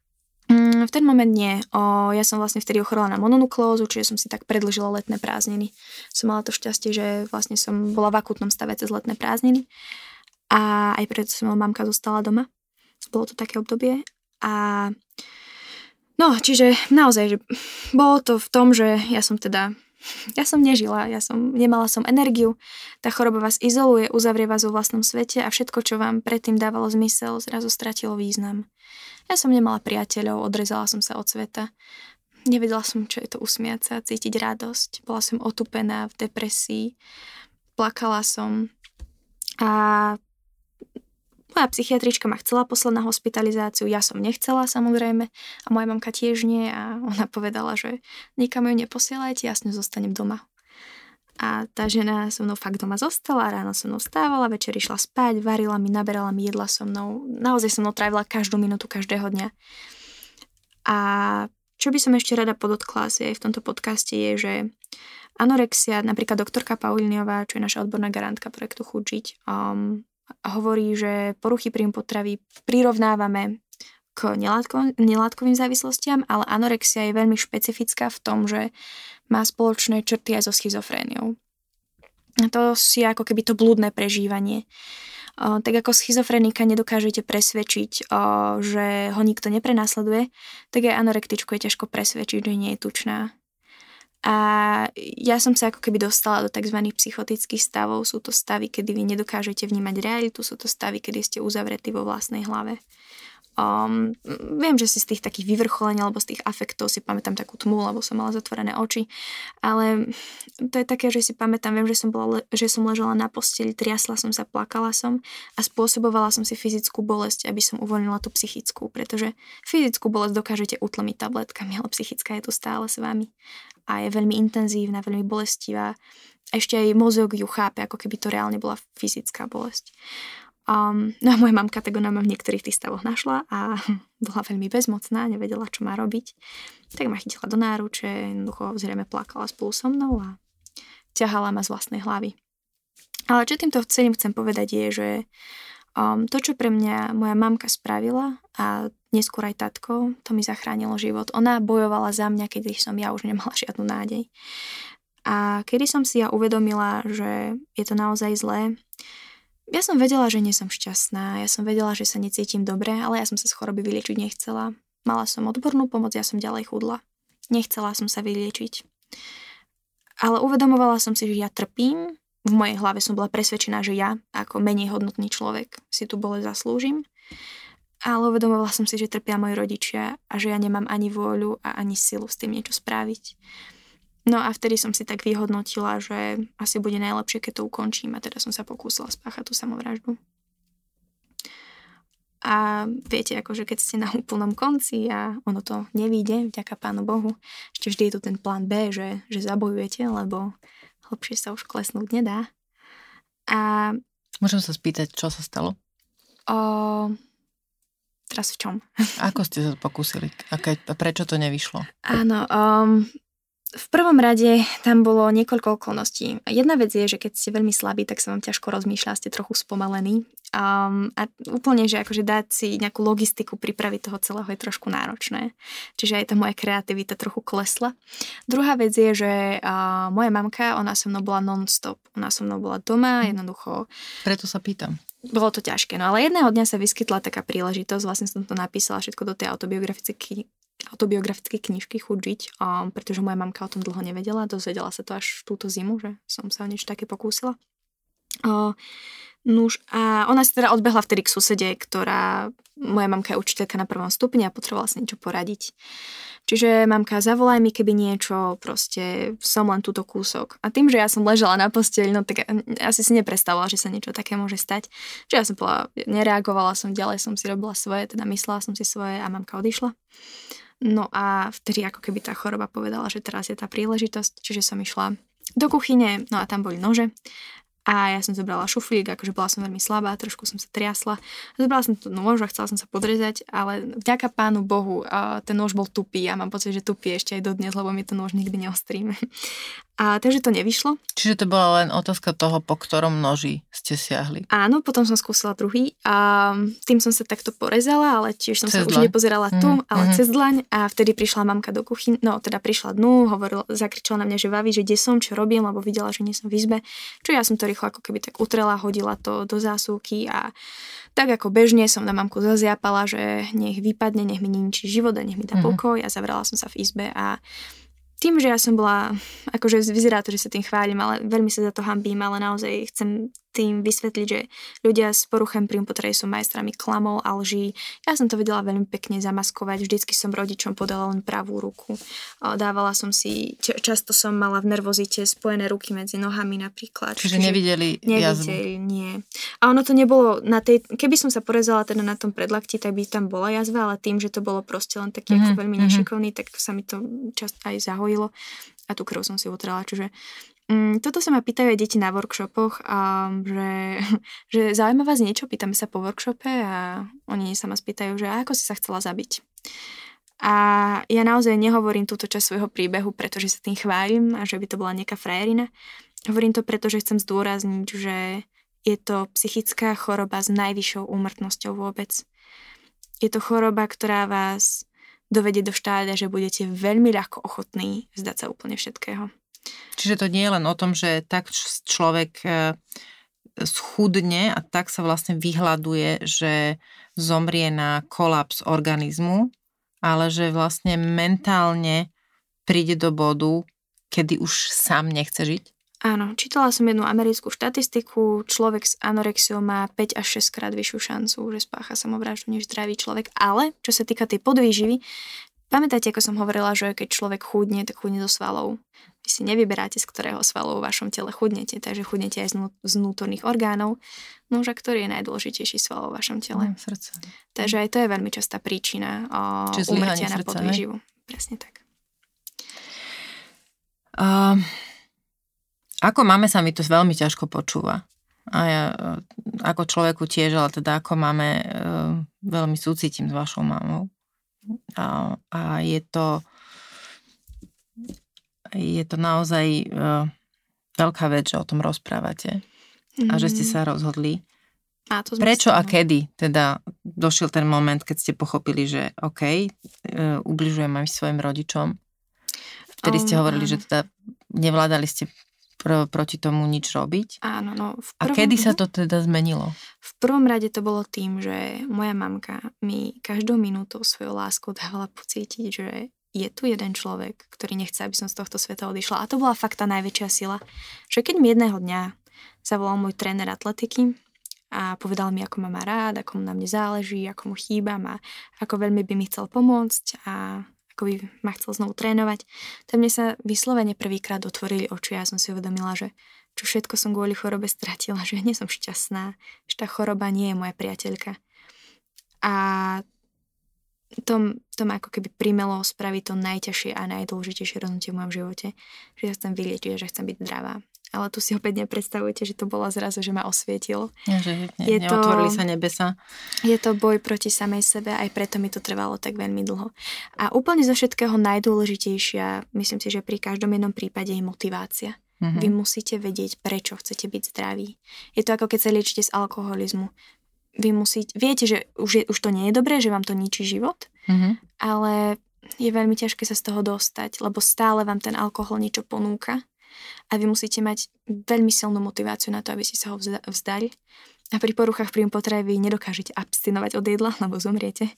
Mm, v ten moment nie. O, ja som vlastne vtedy ochorela na mononukleózu, čiže som si tak predlžila letné prázdniny. Som mala to šťastie, že vlastne som bola v akutnom stave cez letné prázdniny a aj preto som mamka zostala doma. Bolo to také obdobie a no, čiže naozaj, že bolo to v tom, že ja som teda ja som nežila, ja som, nemala som energiu, tá choroba vás izoluje, uzavrie vás vo vlastnom svete a všetko, čo vám predtým dávalo zmysel, zrazu stratilo význam. Ja som nemala priateľov, odrezala som sa od sveta. Nevedela som, čo je to usmiať sa, cítiť radosť. Bola som otupená v depresii, plakala som a moja psychiatrička ma chcela poslať na hospitalizáciu, ja som nechcela samozrejme a moja mamka tiež nie a ona povedala, že nikam ju neposielajte, ja s ňou zostanem doma. A tá žena so mnou fakt doma zostala, ráno so mnou stávala, večer išla spať, varila mi, naberala mi jedla so mnou, naozaj so mnou trávila každú minútu každého dňa. A čo by som ešte rada podotkla asi aj v tomto podcaste je, že anorexia, napríklad doktorka Pauliniová, čo je naša odborná garantka projektu Chudžiť, um, hovorí, že poruchy príjmu potravy prirovnávame k nelátko, nelátkovým závislostiam, ale anorexia je veľmi špecifická v tom, že má spoločné črty aj so schizofréniou. To si ako keby to blúdne prežívanie. O, tak ako schizofrenika nedokážete presvedčiť, o, že ho nikto neprenasleduje, tak aj anorektičku je ťažko presvedčiť, že nie je tučná. A ja som sa ako keby dostala do tzv. psychotických stavov. Sú to stavy, kedy vy nedokážete vnímať realitu, sú to stavy, kedy ste uzavretí vo vlastnej hlave. Um, viem, že si z tých takých vyvrcholení alebo z tých afektov si pamätám takú tmu, lebo som mala zatvorené oči, ale to je také, že si pamätám, viem, že som, bola, že som ležala na posteli, triasla som sa, plakala som a spôsobovala som si fyzickú bolesť, aby som uvoľnila tú psychickú, pretože fyzickú bolesť dokážete utlmiť tabletkami, ale psychická je tu stále s vami a je veľmi intenzívna, veľmi bolestivá. Ešte aj mozog ju chápe, ako keby to reálne bola fyzická bolesť. Um, no a moja mamka tak ona ma v niektorých tých stavoch našla a bola veľmi bezmocná, nevedela, čo má robiť. Tak ma chytila do náruče, jednoducho zrejme plakala spolu so mnou a ťahala ma z vlastnej hlavy. Ale čo týmto celým chcem povedať je, že um, to, čo pre mňa moja mamka spravila a neskôr aj tatko, to mi zachránilo život. Ona bojovala za mňa, keď som ja už nemala žiadnu nádej. A kedy som si ja uvedomila, že je to naozaj zlé, ja som vedela, že nie som šťastná, ja som vedela, že sa necítim dobre, ale ja som sa z choroby vyliečiť nechcela. Mala som odbornú pomoc, ja som ďalej chudla. Nechcela som sa vyliečiť. Ale uvedomovala som si, že ja trpím. V mojej hlave som bola presvedčená, že ja, ako menej hodnotný človek, si tu bole zaslúžim. Ale uvedomovala som si, že trpia moji rodičia a že ja nemám ani vôľu a ani silu s tým niečo spraviť. No a vtedy som si tak vyhodnotila, že asi bude najlepšie, keď to ukončím a teda som sa pokúsila spáchať tú samovraždu. A viete, akože keď ste na úplnom konci a ono to nevíde, vďaka Pánu Bohu, ešte vždy je tu ten plán B, že, že zabojujete, lebo hlbšie sa už klesnúť nedá. A...
Môžem sa spýtať, čo sa stalo?
O... Teraz v čom?
Ako ste sa pokúsili? A, keď, a prečo to nevyšlo?
Áno, um, v prvom rade tam bolo niekoľko okolností. Jedna vec je, že keď ste veľmi slabí, tak sa vám ťažko rozmýšľa, ste trochu spomalení. Um, a úplne, že akože dať si nejakú logistiku, pripraviť toho celého je trošku náročné. Čiže aj tá moja kreativita trochu klesla. Druhá vec je, že uh, moja mamka, ona so mnou bola non-stop. Ona so mnou bola doma, hm. jednoducho.
Preto sa pýtam.
Bolo to ťažké, no ale jedného dňa sa vyskytla taká príležitosť, vlastne som to napísala všetko do tej autobiografické autobiografické knižky Chuť žiť, um, pretože moja mamka o tom dlho nevedela, dozvedela sa to až túto zimu, že som sa o niečo také pokúsila. Uh, Nuž a ona si teda odbehla vtedy k susede, ktorá, moja mamka je učiteľka na prvom stupni a potrebovala si niečo poradiť. Čiže mamka, zavolaj mi, keby niečo, proste som len túto kúsok. A tým, že ja som ležala na posteľ, no tak asi si neprestavovala, že sa niečo také môže stať. Čiže ja som bola, nereagovala som ďalej, som si robila svoje, teda myslela som si svoje a mamka odišla. No a vtedy ako keby tá choroba povedala, že teraz je tá príležitosť, čiže som išla do kuchyne, no a tam boli nože a ja som zobrala šuflík, akože bola som veľmi slabá, trošku som sa triasla. Zobrala som tu nôž a chcela som sa podrezať, ale vďaka pánu Bohu ten nôž bol tupý a mám pocit, že tupý ešte aj dodnes, lebo mi to nôž nikdy neostríme. A takže to nevyšlo.
Čiže to bola len otázka toho, po ktorom noži ste siahli.
Áno, potom som skúsila druhý a tým som sa takto porezala, ale tiež som cez sa dlaň. už nepozerala tu, mm, ale mm-hmm. cez dlaň a vtedy prišla mamka do kuchyny, no teda prišla dnu, hovorila, zakričala na mňa, že vaví, že kde som, čo robím, lebo videla, že nie som v izbe. Čo ja som to rýchlo ako keby tak utrela, hodila to do zásuvky a tak ako bežne som na mamku zaziapala, že nech vypadne, nech mi ničí život a nech mi dá mm-hmm. pokoj a zavrala som sa v izbe a tým, že ja som bola, akože vyzerá to, že sa tým chválim, ale veľmi sa za to hambím, ale naozaj chcem tým vysvetliť, že ľudia s poruchem príjmu potreby sú majstrami klamov a lží. Ja som to vedela veľmi pekne zamaskovať. Vždycky som rodičom podala len pravú ruku. Dávala som si, často som mala v nervozite spojené ruky medzi nohami napríklad.
Čiže, čiže nevideli
Nevideli, jazvu. nie. A ono to nebolo na tej, keby som sa porezala teda na tom predlakti, tak by tam bola jazva, ale tým, že to bolo proste len taký mm-hmm. ako veľmi mm-hmm. nešikovný, tak sa mi to čas aj zahojilo a tú krv som si utrela. Čiže Mm, toto sa ma pýtajú aj deti na workshopoch, a, že, že zaujíma vás niečo, pýtame sa po workshope a oni sa ma spýtajú, že ako si sa chcela zabiť. A ja naozaj nehovorím túto časť svojho príbehu, pretože sa tým chválim a že by to bola nejaká frajerina. Hovorím to preto, že chcem zdôrazniť, že je to psychická choroba s najvyššou úmrtnosťou vôbec. Je to choroba, ktorá vás dovedie do štádia, že budete veľmi ľahko ochotní vzdať sa úplne všetkého.
Čiže to nie je len o tom, že tak človek e, schudne a tak sa vlastne vyhľaduje, že zomrie na kolaps organizmu, ale že vlastne mentálne príde do bodu, kedy už sám nechce žiť?
Áno, čítala som jednu americkú štatistiku, človek s anorexiou má 5 až 6 krát vyššiu šancu, že spácha samovraždu než zdravý človek, ale čo sa týka tej podvýživy, pamätáte, ako som hovorila, že keď človek chudne, tak chudne zo svalov. Vy si nevyberáte, z ktorého svalu v vašom tele chudnete, takže chudnete aj z vnútorných orgánov. No a ktorý je najdôležitejší sval vo vašom tele?
No, srdce.
Takže aj to je veľmi častá príčina o umrtia na podvýživu. Presne tak.
Uh, ako máme sa mi to veľmi ťažko počúva. A ja ako človeku tiež, ale teda ako máme, uh, veľmi súcitím s vašou mamou. A, a je to je to naozaj uh, veľká vec, že o tom rozprávate mm. a že ste mhm. sa rozhodli.
A to
Prečo a kedy teda došiel ten moment, keď ste pochopili, že OK, uh, ubližujem aj svojim rodičom? Vtedy ste hovorili, že teda nevládali ste pr- proti tomu nič robiť.
Áno, no.
V prvom, a kedy sa to teda zmenilo?
V prvom rade to bolo tým, že moja mamka mi každou minútou svojou láskou dávala pocítiť, že je tu jeden človek, ktorý nechce, aby som z tohto sveta odišla. A to bola fakt tá najväčšia sila. Že keď mi jedného dňa zavolal môj tréner atletiky a povedal mi, ako ma má rád, ako mu na mne záleží, ako mu chýbam a ako veľmi by mi chcel pomôcť a ako by ma chcel znovu trénovať, tak mne sa vyslovene prvýkrát otvorili oči a ja som si uvedomila, že čo všetko som kvôli chorobe stratila, že nie som šťastná, že tá choroba nie je moja priateľka. A to, to ma ako keby primelo spraviť to najťažšie a najdôležitejšie rozhodnutie v mojom živote, že ja chcem vyliečiť že chcem byť zdravá. Ale tu si opäť nepredstavujete, že to bolo zrazu, že ma osvietil.
Ja, že ne, je neotvorili to, sa nebesa.
Je to boj proti samej sebe, aj preto mi to trvalo tak veľmi dlho. A úplne zo všetkého najdôležitejšia, myslím si, že pri každom jednom prípade je motivácia. Mm-hmm. Vy musíte vedieť, prečo chcete byť zdraví. Je to ako keď sa liečite z alkoholizmu vy musíte, viete, že už, je, už to nie je dobré, že vám to ničí život, mm-hmm. ale je veľmi ťažké sa z toho dostať, lebo stále vám ten alkohol niečo ponúka a vy musíte mať veľmi silnú motiváciu na to, aby ste sa ho vzdali. A pri poruchách príjmu potravy vy nedokážete abstinovať od jedla, lebo zomriete,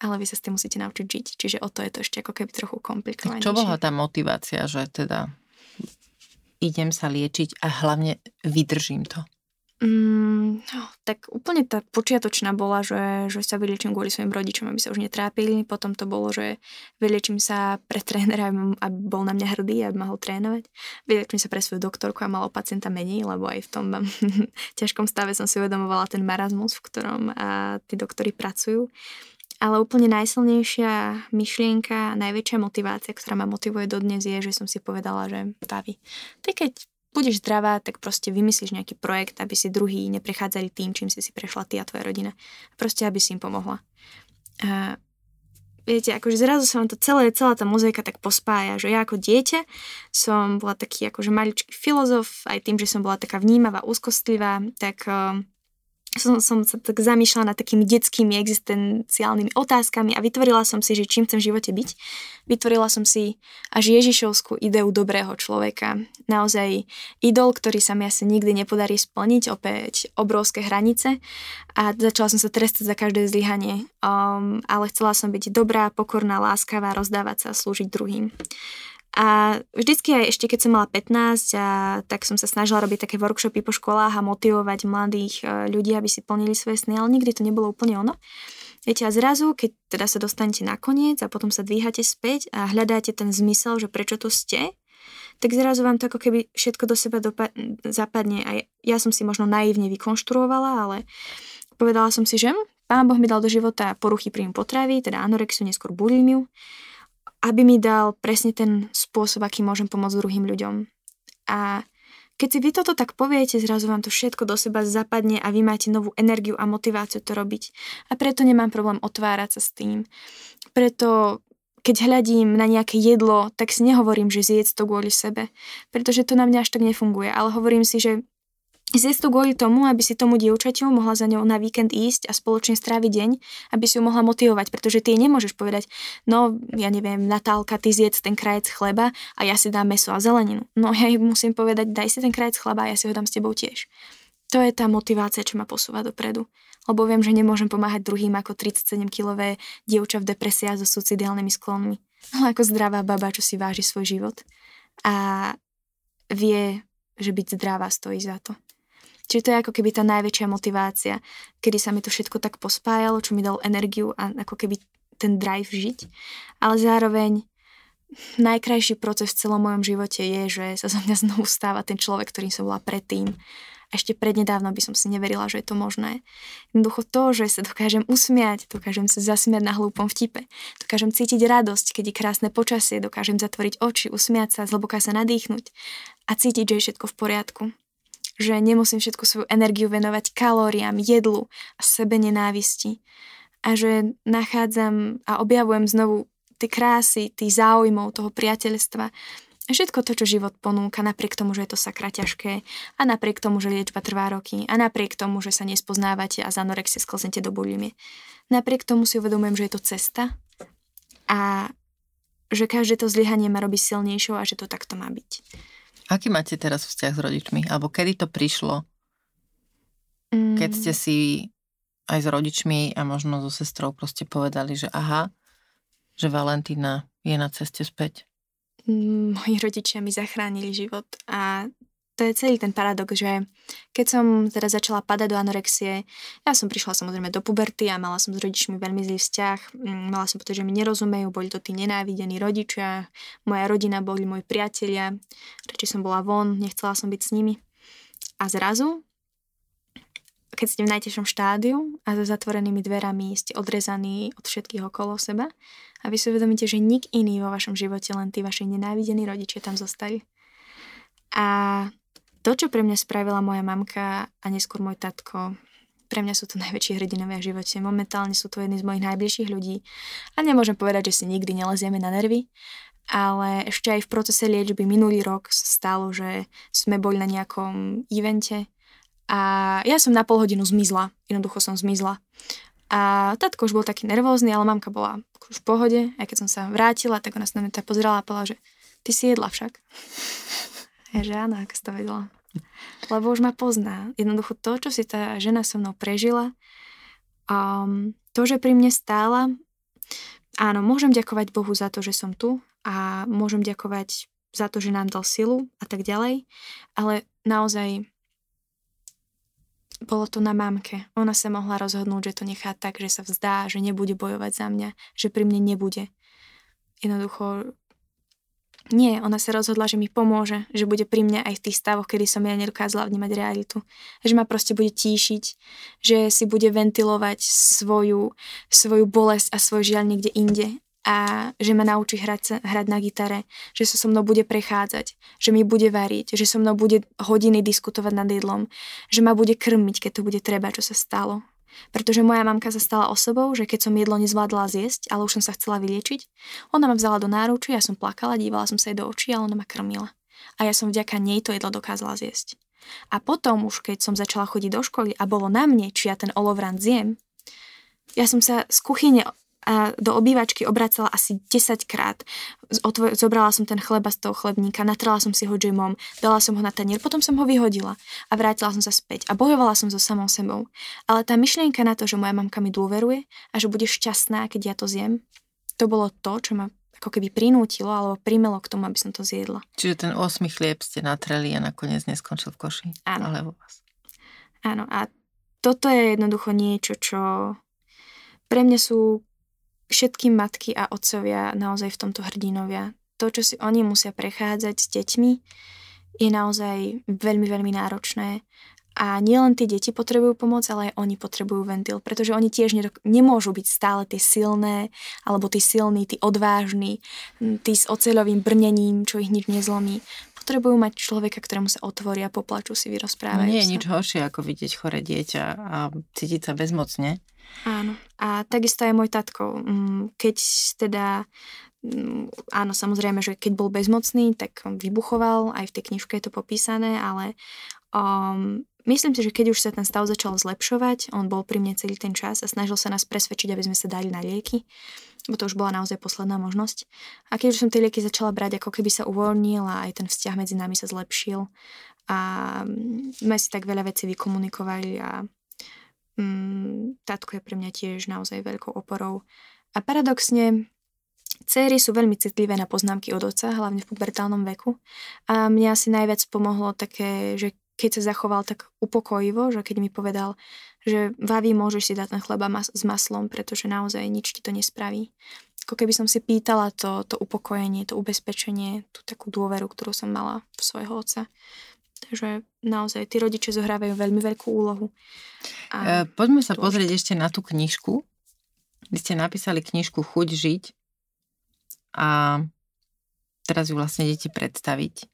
ale vy sa s tým musíte naučiť žiť. Čiže o to je to ešte ako keby trochu komplikovanejšie.
Čo bola tá motivácia, že teda idem sa liečiť a hlavne vydržím to?
Mm, no, tak úplne tá počiatočná bola, že, že sa vyliečím kvôli svojim rodičom, aby sa už netrápili. Potom to bolo, že vyliečím sa pre trénera, aby bol na mňa hrdý, aby mohol trénovať. Vyliečím sa pre svoju doktorku a malo pacienta menej, lebo aj v tom ťažkom stave som si uvedomovala ten marazmus, v ktorom a tí doktori pracujú. Ale úplne najsilnejšia myšlienka, najväčšia motivácia, ktorá ma motivuje dodnes je, že som si povedala, že Tavi, ty keď budeš zdravá, tak proste vymyslíš nejaký projekt, aby si druhý neprechádzali tým, čím si si prešla ty a tvoja rodina. Proste, aby si im pomohla. A viete, akože zrazu sa vám to celé, celá tá mozaika tak pospája, že ja ako dieťa som bola taký akože maličký filozof, aj tým, že som bola taká vnímavá, úzkostlivá, tak uh, som, som sa tak zamýšľala nad takými detskými existenciálnymi otázkami a vytvorila som si, že čím chcem v živote byť. Vytvorila som si až Ježišovskú ideu dobrého človeka. Naozaj idol, ktorý sa mi asi nikdy nepodarí splniť, opäť obrovské hranice a začala som sa trestať za každé zlyhanie. Um, ale chcela som byť dobrá, pokorná, láskavá, rozdávať sa a slúžiť druhým. A vždycky aj ešte keď som mala 15, a, tak som sa snažila robiť také workshopy po školách a motivovať mladých e, ľudí, aby si plnili svoje sny, ale nikdy to nebolo úplne ono. Viete, a zrazu, keď teda sa dostanete na koniec a potom sa dvíhate späť a hľadáte ten zmysel, že prečo tu ste, tak zrazu vám to ako keby všetko do seba dopa- zapadne. A ja som si možno naivne vykonštruovala, ale povedala som si, že pán Boh mi dal do života poruchy príjmu potravy, teda anorexiu, neskôr bulimiu aby mi dal presne ten spôsob, aký môžem pomôcť druhým ľuďom. A keď si vy toto tak poviete, zrazu vám to všetko do seba zapadne a vy máte novú energiu a motiváciu to robiť. A preto nemám problém otvárať sa s tým. Preto keď hľadím na nejaké jedlo, tak si nehovorím, že zjedz to kvôli sebe, pretože to na mňa až tak nefunguje, ale hovorím si, že Zjesť to kvôli tomu, aby si tomu dievčaťu mohla za ňou na víkend ísť a spoločne stráviť deň, aby si ju mohla motivovať, pretože ty nemôžeš povedať, no ja neviem, Natálka, ty zjedz ten krajec chleba a ja si dám meso a zeleninu. No ja jej musím povedať, daj si ten krajec chleba a ja si ho dám s tebou tiež. To je tá motivácia, čo ma posúva dopredu. Lebo viem, že nemôžem pomáhať druhým ako 37-kilové dievča v depresii so suicidálnymi sklonmi. Ale ako zdravá baba, čo si váži svoj život a vie, že byť zdravá stojí za to. Čiže to je ako keby tá najväčšia motivácia, kedy sa mi to všetko tak pospájalo, čo mi dal energiu a ako keby ten drive žiť. Ale zároveň najkrajší proces v celom mojom živote je, že sa za mňa znovu stáva ten človek, ktorým som bola predtým. Ešte prednedávno by som si neverila, že je to možné. Jednoducho to, že sa dokážem usmiať, dokážem sa zasmiať na hlúpom vtipe, dokážem cítiť radosť, keď je krásne počasie, dokážem zatvoriť oči, usmiať sa, zhlboka sa nadýchnuť a cítiť, že je všetko v poriadku. Že nemusím všetku svoju energiu venovať kalóriám, jedlu a sebe nenávisti. A že nachádzam a objavujem znovu tie krásy, tých záujmov, toho priateľstva. Všetko to, čo život ponúka, napriek tomu, že je to sakra ťažké a napriek tomu, že liečba trvá roky a napriek tomu, že sa nespoznávate a z anorexie sklznete do bulimie. Napriek tomu si uvedomujem, že je to cesta a že každé to zlyhanie ma robí silnejšou a že to takto má byť.
Aký máte teraz vzťah s rodičmi? Alebo kedy to prišlo? Mm. Keď ste si aj s rodičmi a možno so sestrou proste povedali, že aha, že Valentína je na ceste späť?
Mm, moji rodičia mi zachránili život a to je celý ten paradox, že keď som teda začala padať do anorexie, ja som prišla samozrejme do puberty a mala som s rodičmi veľmi zlý vzťah. Mm, mala som pocit, že mi nerozumejú, boli to tí nenávidení rodičia, moja rodina boli moji priatelia, radšej som bola von, nechcela som byť s nimi. A zrazu keď ste v najtežšom štádiu a za zatvorenými dverami ste odrezaní od všetkých okolo seba a vy si uvedomíte, že nik iný vo vašom živote, len tí vaši nenávidení rodičia tam zostali. A to, čo pre mňa spravila moja mamka a neskôr môj tatko, pre mňa sú to najväčší hrdinovia v živote. Momentálne sú to jedni z mojich najbližších ľudí. A nemôžem povedať, že si nikdy nelezieme na nervy, ale ešte aj v procese liečby minulý rok sa stalo, že sme boli na nejakom evente a ja som na pol hodinu zmizla. Jednoducho som zmizla. A tatko už bol taký nervózny, ale mamka bola už v pohode. A keď som sa vrátila, tak ona sa na mňa pozerala a povedala, že ty si jedla však. Ja, že áno, ako si to vedela. Lebo už ma pozná. Jednoducho to, čo si tá žena so mnou prežila, um, to, že pri mne stála, áno, môžem ďakovať Bohu za to, že som tu a môžem ďakovať za to, že nám dal silu a tak ďalej, ale naozaj bolo to na mamke. Ona sa mohla rozhodnúť, že to nechá tak, že sa vzdá, že nebude bojovať za mňa, že pri mne nebude. Jednoducho nie, ona sa rozhodla, že mi pomôže, že bude pri mne aj v tých stavoch, kedy som ja nedokázala vnímať realitu. Že ma proste bude tíšiť, že si bude ventilovať svoju, svoju bolesť a svoj žiaľ niekde inde a že ma naučí hrať, hrať na gitare, že sa so mnou bude prechádzať, že mi bude variť, že so mnou bude hodiny diskutovať nad jedlom, že ma bude krmiť, keď to bude treba, čo sa stalo. Pretože moja mamka sa stala osobou, že keď som jedlo nezvládla zjesť, ale už som sa chcela vyliečiť, ona ma vzala do náručí, ja som plakala, dívala som sa jej do očí, ale ona ma krmila. A ja som vďaka nej to jedlo dokázala zjesť. A potom už, keď som začala chodiť do školy a bolo na mne, či ja ten olovran zjem, ja som sa z kuchyne a do obývačky obracala asi 10 krát. Zobrala som ten chleba z toho chlebníka, natrala som si ho džemom, dala som ho na tanier, potom som ho vyhodila a vrátila som sa späť a bojovala som so samou sebou. Ale tá myšlienka na to, že moja mamka mi dôveruje a že bude šťastná, keď ja to zjem, to bolo to, čo ma ako keby prinútilo alebo primelo k tomu, aby som to zjedla.
Čiže ten 8 chlieb ste natreli a nakoniec neskončil v koši?
Áno.
Ale vo vás.
Áno a toto je jednoducho niečo, čo pre mňa sú všetky matky a otcovia naozaj v tomto hrdinovia. To, čo si oni musia prechádzať s deťmi, je naozaj veľmi, veľmi náročné. A nielen tie deti potrebujú pomoc, ale aj oni potrebujú ventil, pretože oni tiež nedok- nemôžu byť stále tie silné, alebo tí silní, tí odvážni, tí s oceľovým brnením, čo ich nič nezlomí. Potrebujú mať človeka, ktorému sa otvoria, poplačú si, vyrozprávajú
no nie je
sa.
nič horšie, ako vidieť chore dieťa a cítiť sa bezmocne.
Áno. A takisto aj môj tatko. Mm, keď teda mm, áno, samozrejme, že keď bol bezmocný, tak vybuchoval, aj v tej knižke je to popísané, ale um, myslím si, že keď už sa ten stav začal zlepšovať, on bol pri mne celý ten čas a snažil sa nás presvedčiť, aby sme sa dali na lieky, bo to už bola naozaj posledná možnosť. A keď už som tie lieky začala brať, ako keby sa uvoľnil a aj ten vzťah medzi nami sa zlepšil a mm, sme si tak veľa vecí vykomunikovali a mm, tatko je pre mňa tiež naozaj veľkou oporou. A paradoxne, Céry sú veľmi citlivé na poznámky od oca, hlavne v pubertálnom veku. A mňa asi najviac pomohlo také, že keď sa zachoval tak upokojivo, že keď mi povedal, že Vavi, môžeš si dať ten chleba mas- s maslom, pretože naozaj nič ti to nespraví. Ako keby som si pýtala to, to upokojenie, to ubezpečenie, tú takú dôveru, ktorú som mala v svojho otca. Takže naozaj tí rodiče zohrávajú veľmi veľkú úlohu.
A e, poďme sa pozrieť ešte na tú knižku. Vy ste napísali knižku Chuť žiť a teraz ju vlastne idete predstaviť.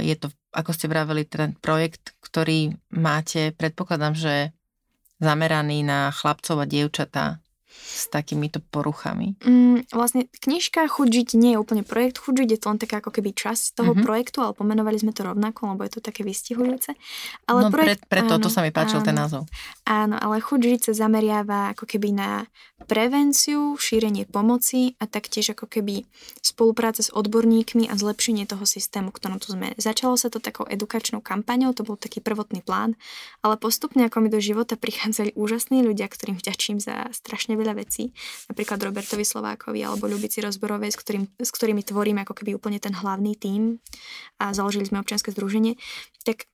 Je to, ako ste vraveli, ten projekt, ktorý máte, predpokladám, že zameraný na chlapcov a dievčatá s takýmito poruchami?
Mm, vlastne knižka Chuť žiť nie je úplne projekt. Chuť žiť je to len taká ako keby časť toho mm-hmm. projektu, ale pomenovali sme to rovnako, lebo je to také vystihujúce. Ale
no projekt, pre, preto áno, to sa mi páčil áno, ten názov.
Áno, ale Chuť žiť sa zameriava ako keby na prevenciu, šírenie pomoci a taktiež ako keby spolupráca s odborníkmi a zlepšenie toho systému, ktorom tu sme. Začalo sa to takou edukačnou kampaňou, to bol taký prvotný plán, ale postupne ako mi do života prichádzali úžasní ľudia, ktorým vďačím za strašne veľa vecí, napríklad Robertovi Slovákovi alebo Ľubici Rozborovej, s, ktorým, s ktorými tvoríme ako keby úplne ten hlavný tím a založili sme občianske združenie, tak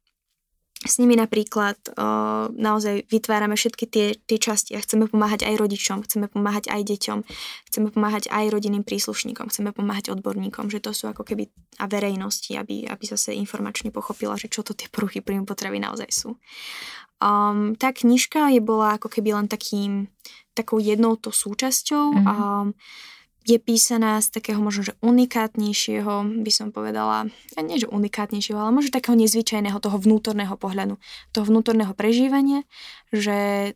s nimi napríklad o, naozaj vytvárame všetky tie, tie časti a chceme pomáhať aj rodičom, chceme pomáhať aj deťom, chceme pomáhať aj rodinným príslušníkom, chceme pomáhať odborníkom, že to sú ako keby a verejnosti, aby, aby zase informačne pochopila, že čo to tie poruchy príjmu potravy naozaj sú. Um, tá knižka je bola ako keby len takým, takou jednou to súčasťou. Mm-hmm. Um, je písaná z takého možno, že unikátnejšieho, by som povedala, nie že unikátnejšieho, ale možno takého nezvyčajného, toho vnútorného pohľadu, toho vnútorného prežívania, že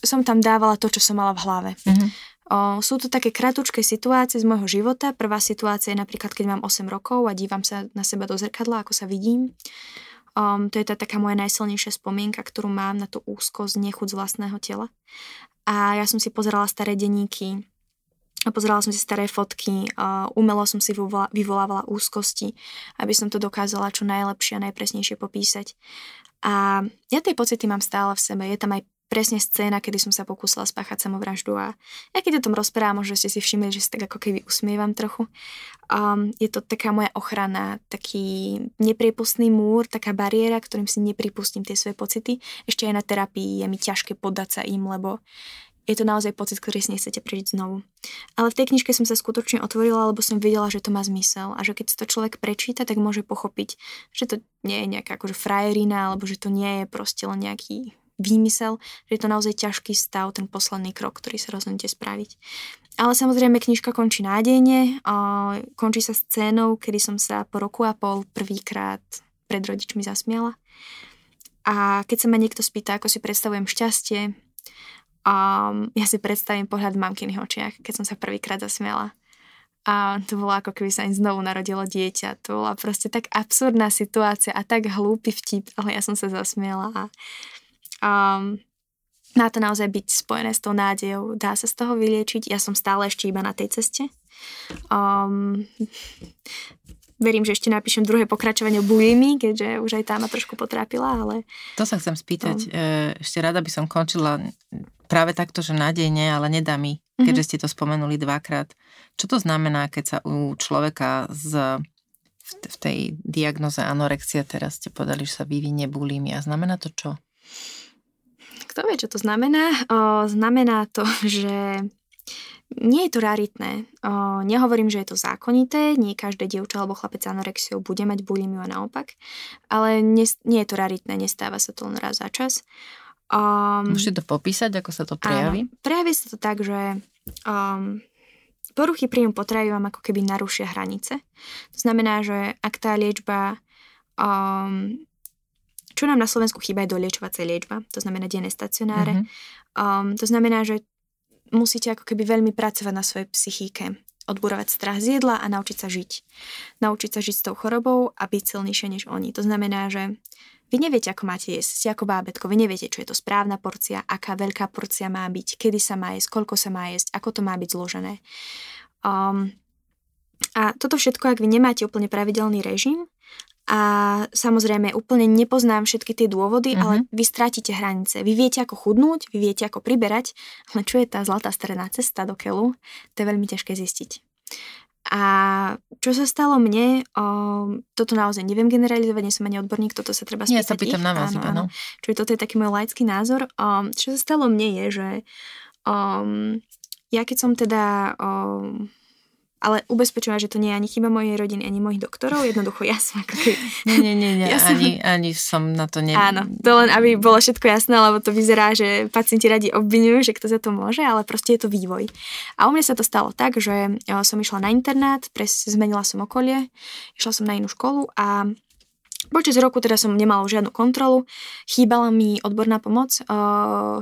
som tam dávala to, čo som mala v hlave. Mm-hmm. O, sú to také kratučké situácie z môjho života. Prvá situácia je napríklad, keď mám 8 rokov a dívam sa na seba do zrkadla, ako sa vidím. Um, to je tá taká moja najsilnejšia spomienka, ktorú mám na tú úzkosť, nechuť z vlastného tela. A ja som si pozerala staré denníky, a pozerala som si staré fotky, umelo som si vyvolávala úzkosti, aby som to dokázala čo najlepšie a najpresnejšie popísať. A ja tie pocity mám stále v sebe. Je tam aj presne scéna, kedy som sa pokúsila spáchať samovraždu a ja keď o tom rozprávam, možno ste si všimli, že si tak ako keby usmievam trochu. Um, je to taká moja ochrana, taký nepriepustný múr, taká bariéra, ktorým si nepripustím tie svoje pocity. Ešte aj na terapii je mi ťažké poddať sa im, lebo je to naozaj pocit, ktorý si nechcete prežiť znovu. Ale v tej knižke som sa skutočne otvorila, lebo som vedela, že to má zmysel a že keď to človek prečíta, tak môže pochopiť, že to nie je nejaká akože frajerina, alebo že to nie je proste len nejaký výmysel, že je to naozaj ťažký stav, ten posledný krok, ktorý sa rozhodnete spraviť. Ale samozrejme knižka končí nádejne, končí sa scénou, kedy som sa po roku a pol prvýkrát pred rodičmi zasmiala. A keď sa ma niekto spýta, ako si predstavujem šťastie, um, ja si predstavím pohľad v mamkyných očiach, keď som sa prvýkrát zasmiala. A to bolo ako keby sa im znovu narodilo dieťa. To bola proste tak absurdná situácia a tak hlúpy vtip, ale ja som sa zasmiela a Um, má to naozaj byť spojené s tou nádejou. Dá sa z toho vyliečiť. Ja som stále ešte iba na tej ceste. Um, verím, že ešte napíšem druhé pokračovanie o bulimi, keďže už aj tá ma trošku potrápila, ale...
To sa chcem spýtať. Um, ešte rada by som končila práve takto, že nádejne, ale nedá mi, mhm. keďže ste to spomenuli dvakrát. Čo to znamená, keď sa u človeka z v tej diagnoze anorexia teraz ste povedali, že sa vyvinie bulimia. Znamená to čo?
Kto vie, čo to znamená? O, znamená to, že nie je to raritné. O, nehovorím, že je to zákonité, nie každé dievča alebo chlapec anorexiou bude mať bulimiu a naopak, ale nie, nie je to raritné, nestáva sa to len raz za čas.
Um, Môžete to popísať, ako sa to prejaví?
Áno, prejaví sa to tak, že um, poruchy príjmu potravy vám ako keby narušia hranice. To znamená, že ak tá liečba um, čo nám na Slovensku chýba je doliečovacia liečba, to znamená denné stacionáre. Mm-hmm. Um, to znamená, že musíte ako keby veľmi pracovať na svojej psychike, odburovať strach z jedla a naučiť sa žiť. Naučiť sa žiť s tou chorobou a byť silnejšie než oni. To znamená, že vy neviete, ako máte jesť, ste ako bábetko, vy neviete, čo je to správna porcia, aká veľká porcia má byť, kedy sa má jesť, koľko sa má jesť, ako to má byť zložené. Um, a toto všetko, ak vy nemáte úplne pravidelný režim, A samozrejme, úplne nepoznám všetky tie dôvody, uh-huh. ale vy strátite hranice. Vy viete, ako chudnúť, vy viete, ako priberať, ale čo je tá zlatá stredná cesta do keľu, to je veľmi ťažké zistiť. A čo sa stalo mne, o, toto naozaj neviem generalizovať, nie som ani odborník, toto sa treba spýtať.
Ja sa pýtam ich. na vás áno, iba, no.
Čiže toto je taký môj laický názor. O, čo sa stalo mne je, že o, ja keď som teda o, ale ubezpečujem, že to nie je ani chyba mojej rodiny, ani mojich doktorov. Jednoducho ja som ako keby...
Nie, nie, nie, nie. Ja ani, som... ani som na to ne...
Áno, to len aby bolo všetko jasné, lebo to vyzerá, že pacienti radi obvinujú, že kto za to môže, ale proste je to vývoj. A u mňa sa to stalo tak, že som išla na internát, pres, zmenila som okolie, išla som na inú školu a Počas roku teda som nemala žiadnu kontrolu, chýbala mi odborná pomoc,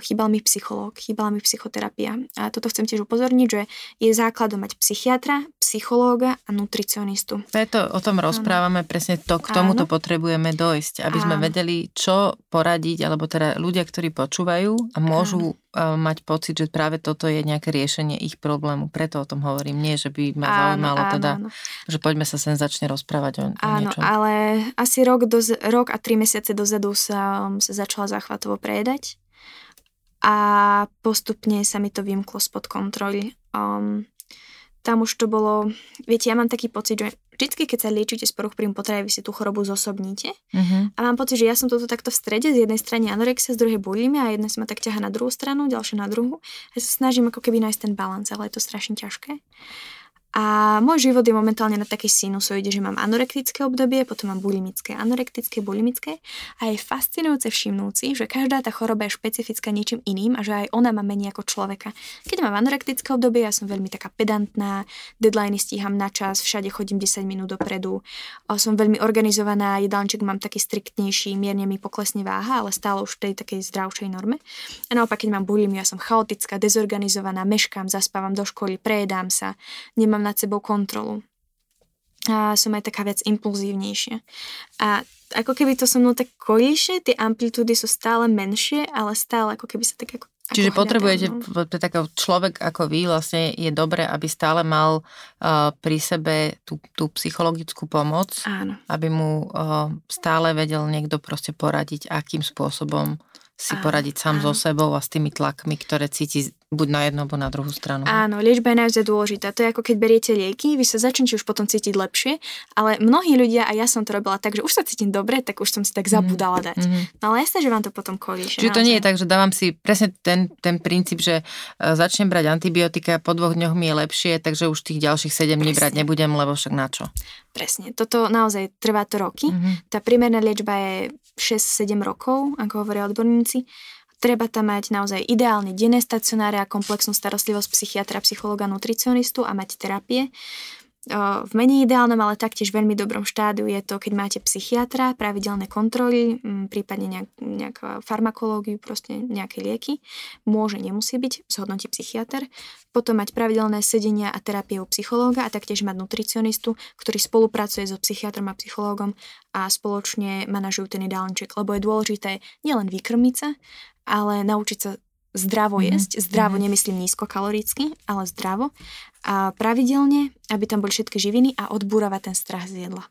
chýbal mi psychológ, chýbala mi psychoterapia. A toto chcem tiež upozorniť, že je základom mať psychiatra, psychológa a nutricionistu.
Preto o tom rozprávame, ano. presne to, k tomuto Áno. potrebujeme dojsť, aby Áno. sme vedeli, čo poradiť, alebo teda ľudia, ktorí počúvajú a môžu Áno. mať pocit, že práve toto je nejaké riešenie ich problému. Preto o tom hovorím. Nie, že by ma áno, zaujímalo áno, teda, áno. že poďme sa sem začne rozprávať o, o
áno,
niečom.
ale asi rok, do, rok a tri mesiace dozadu sa, sa začala záchvatovo prejedať a postupne sa mi to vymklo spod kontroly. Um, tam už to bolo, viete, ja mám taký pocit, že vždycky, keď sa liečite z poruch príjmu potravy, vy si tú chorobu zosobníte. Uh-huh. A mám pocit, že ja som toto takto v strede, z jednej strany anorexia, z druhej bulimia a jedna sa ma tak ťaha na druhú stranu, ďalšia na druhú. Ja sa snažím ako keby nájsť ten balans, ale je to strašne ťažké. A môj život je momentálne na takej sinusoide, že mám anorektické obdobie, potom mám bulimické, anorektické, bulimické a je fascinujúce všimnúť že každá tá choroba je špecifická niečím iným a že aj ona má menej ako človeka. Keď mám anorektické obdobie, ja som veľmi taká pedantná, deadliny stíham na čas, všade chodím 10 minút dopredu, som veľmi organizovaná, jedálniček mám taký striktnejší, mierne mi poklesne váha, ale stále už v tej takej zdravšej norme. A naopak, keď mám bulimiu, ja som chaotická, dezorganizovaná, meškám, zaspávam do školy, prejedám sa, nemám mám nad sebou kontrolu. A som aj taká vec impulzívnejšia. A ako keby to so mnou tak kolíše, tie amplitúdy sú stále menšie, ale stále ako keby sa tak ako
Čiže ako potrebujete, no. taký človek ako vy, vlastne je dobré, aby stále mal uh, pri sebe tú, tú psychologickú pomoc,
Áno.
aby mu uh, stále vedel niekto proste poradiť, akým spôsobom si áno, poradiť sám áno. so sebou a s tými tlakmi, ktoré cíti buď na jednu, alebo na druhú stranu.
Áno, liečba je naozaj dôležitá. To je ako keď beriete lieky, vy sa začnete už potom cítiť lepšie, ale mnohí ľudia, a ja som to robila tak, že už sa cítim dobre, tak už som si tak mhm, zabudala dať. Mm-hmm. No ale jasné, že vám to potom kolíše.
Čiže to nie je tak, že dávam si presne ten, ten princíp, že e, začnem brať antibiotika, po dvoch dňoch mi je lepšie, takže už tých ďalších 7 dní brať nebudem, lebo však na čo.
Presne, toto naozaj trvá to roky. Mm-hmm. Tá priemerná liečba je 6-7 rokov, ako hovoria odborníci Treba tam mať naozaj ideálne denné stacionáre a komplexnú starostlivosť psychiatra, psychologa, nutricionistu a mať terapie. V menej ideálnom, ale taktiež veľmi dobrom štádiu je to, keď máte psychiatra, pravidelné kontroly, prípadne nejak, nejak farmakológiu, proste nejaké lieky. Môže, nemusí byť, zhodnotí psychiatr. Potom mať pravidelné sedenia a terapie u psychológa a taktiež mať nutricionistu, ktorý spolupracuje so psychiatrom a psychológom a spoločne manažujú ten ideálniček, lebo je dôležité nielen vykrmiť sa, ale naučiť sa zdravo mm-hmm. jesť. Zdravo mm-hmm. nemyslím nízkokaloricky, ale zdravo. A pravidelne, aby tam boli všetky živiny a odbúravať ten strach z jedla.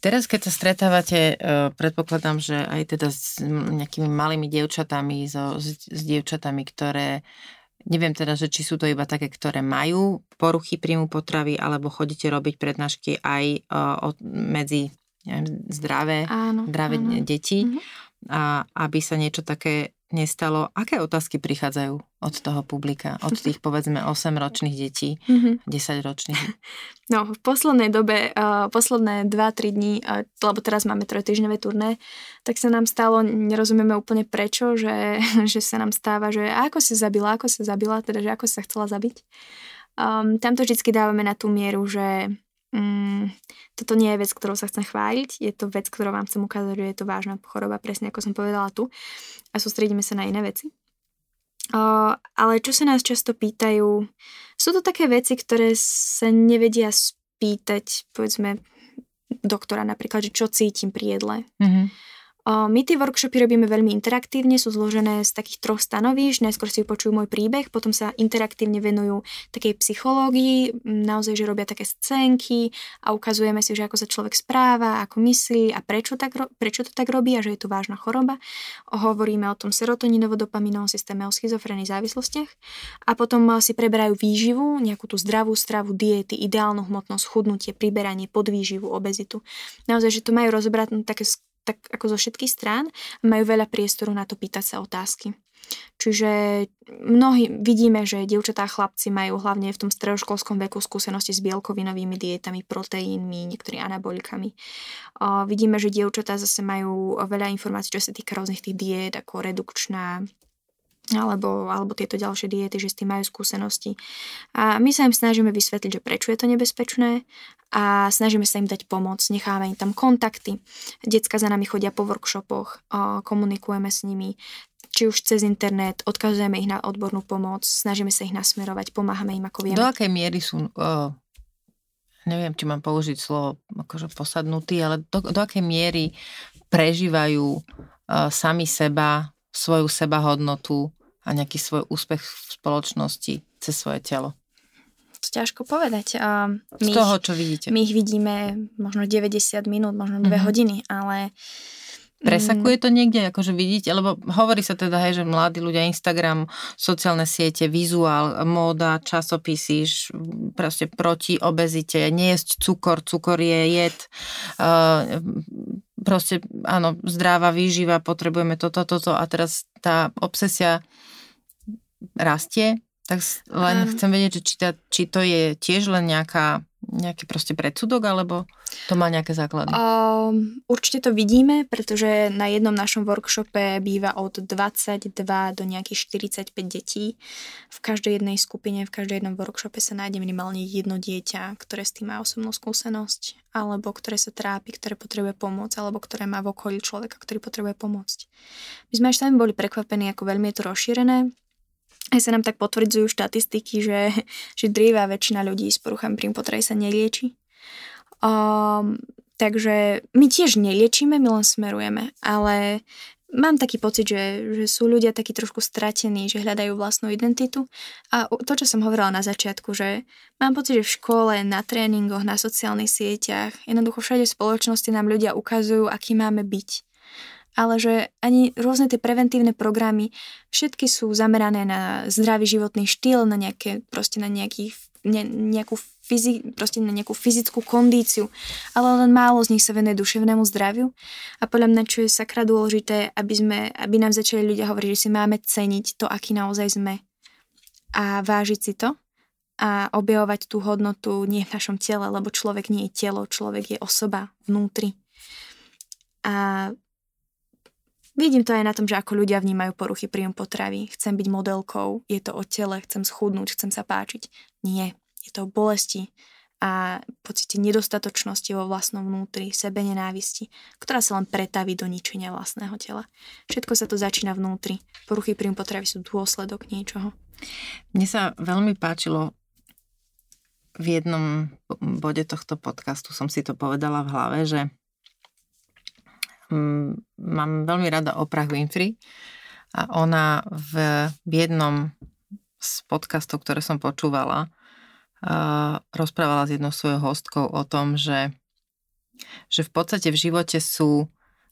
Teraz, keď sa stretávate, e, predpokladám, že aj teda s nejakými malými dievčatami, so, s, s dievčatami, ktoré Neviem teda, že či sú to iba také, ktoré majú poruchy príjmu potravy, alebo chodíte robiť prednášky aj uh, medzi neviem, zdravé, áno, zdravé áno. deti. Mm-hmm a aby sa niečo také nestalo. Aké otázky prichádzajú od toho publika? Od tých povedzme 8-ročných detí, mm-hmm. 10-ročných?
No, v poslednej dobe, uh, posledné 2-3 dní, uh, lebo teraz máme trojtyžňové turné, tak sa nám stalo, nerozumieme úplne prečo, že, že sa nám stáva, že ako sa zabila, ako sa zabila, teda že ako sa chcela zabiť. Um, tam to vždy dávame na tú mieru, že Mm, toto nie je vec, ktorou sa chcem chváliť, je to vec, ktorou vám chcem ukázať, že je to vážna choroba, presne ako som povedala tu a sústredíme sa na iné veci. O, ale čo sa nás často pýtajú, sú to také veci, ktoré sa nevedia spýtať, povedzme, doktora napríklad, že čo cítim pri jedle. Mm-hmm. My tie workshopy robíme veľmi interaktívne, sú zložené z takých troch stanovíš. Najskôr si počujú môj príbeh, potom sa interaktívne venujú takej psychológii, naozaj, že robia také scénky a ukazujeme si, že ako sa človek správa, ako myslí a prečo, tak, prečo to tak robí a že je to vážna choroba. Hovoríme o tom serotoninovo-dopaminovom systéme, o schizofrenii závislostiach a potom si preberajú výživu, nejakú tú zdravú stravu, diety, ideálnu hmotnosť, chudnutie, priberanie, podvýživu, obezitu. Naozaj, že to majú rozobrať také tak ako zo všetkých strán majú veľa priestoru na to pýtať sa otázky. Čiže mnohí vidíme, že dievčatá a chlapci majú hlavne v tom stredoškolskom veku skúsenosti s bielkovinovými dietami, proteínmi, niektorými anabolikami. O, vidíme, že dievčatá zase majú veľa informácií, čo sa týka rôznych tých diét, ako redukčná, alebo, alebo tieto ďalšie diety, že s tým majú skúsenosti. A my sa im snažíme vysvetliť, že prečo je to nebezpečné a snažíme sa im dať pomoc, necháme im tam kontakty. Decka za nami chodia po workshopoch, komunikujeme s nimi, či už cez internet, odkazujeme ich na odbornú pomoc, snažíme sa ich nasmerovať, pomáhame im ako vieme.
Do akej miery sú, uh, neviem, či mám použiť slovo akože posadnutí, ale do, do akej miery prežívajú uh, sami seba svoju sebahodnotu a nejaký svoj úspech v spoločnosti cez svoje telo?
To ťažko povedať.
my Z toho, čo vidíte.
My ich vidíme možno 90 minút, možno 2 mm-hmm. hodiny, ale
Presakuje to niekde, akože vidíte, lebo hovorí sa teda, hej, že mladí ľudia, Instagram, sociálne siete, vizuál, móda, časopisy, proste proti obezite, nejesť cukor, cukor je jed, uh, proste, áno, zdravá výživa, potrebujeme toto, toto a teraz tá obsesia rastie, tak len um, chcem vedieť, či, tá, či to je tiež len nejaká nejaký proste predsudok, alebo to má nejaké základy?
Um, určite to vidíme, pretože na jednom našom workshope býva od 22 do nejakých 45 detí. V každej jednej skupine, v každej jednom workshope sa nájde minimálne jedno dieťa, ktoré s tým má osobnú skúsenosť, alebo ktoré sa trápi, ktoré potrebuje pomôcť, alebo ktoré má v okolí človeka, ktorý potrebuje pomôcť. My sme až sami boli prekvapení, ako veľmi je to rozšírené aj sa nám tak potvrdzujú štatistiky, že, že drýva väčšina ľudí s poruchami príjmu potravy sa nelieči. Um, takže my tiež neliečíme, my len smerujeme, ale mám taký pocit, že, že sú ľudia takí trošku stratení, že hľadajú vlastnú identitu. A to, čo som hovorila na začiatku, že mám pocit, že v škole, na tréningoch, na sociálnych sieťach, jednoducho všade v spoločnosti nám ľudia ukazujú, aký máme byť ale že ani rôzne tie preventívne programy, všetky sú zamerané na zdravý životný štýl, na nejaké, proste na nejaký, ne, nejakú fyzi, proste na nejakú fyzickú kondíciu, ale len málo z nich sa venuje duševnému zdraviu a podľa mňa, čo je sakra dôležité, aby, sme, aby nám začali ľudia hovoriť, že si máme ceniť to, aký naozaj sme a vážiť si to a objavovať tú hodnotu nie v našom tele, lebo človek nie je telo, človek je osoba vnútri. A Vidím to aj na tom, že ako ľudia vnímajú poruchy príjmu potravy. Chcem byť modelkou, je to o tele, chcem schudnúť, chcem sa páčiť. Nie, je to o bolesti a pocite nedostatočnosti vo vlastnom vnútri, sebe nenávisti, ktorá sa len pretaví do ničenia vlastného tela. Všetko sa to začína vnútri. Poruchy príjmu potravy sú dôsledok niečoho.
Mne sa veľmi páčilo v jednom bode tohto podcastu som si to povedala v hlave, že mám veľmi rada Oprah Winfrey a ona v, jednom z podcastov, ktoré som počúvala, uh, rozprávala s jednou svojou hostkou o tom, že, že v podstate v živote sú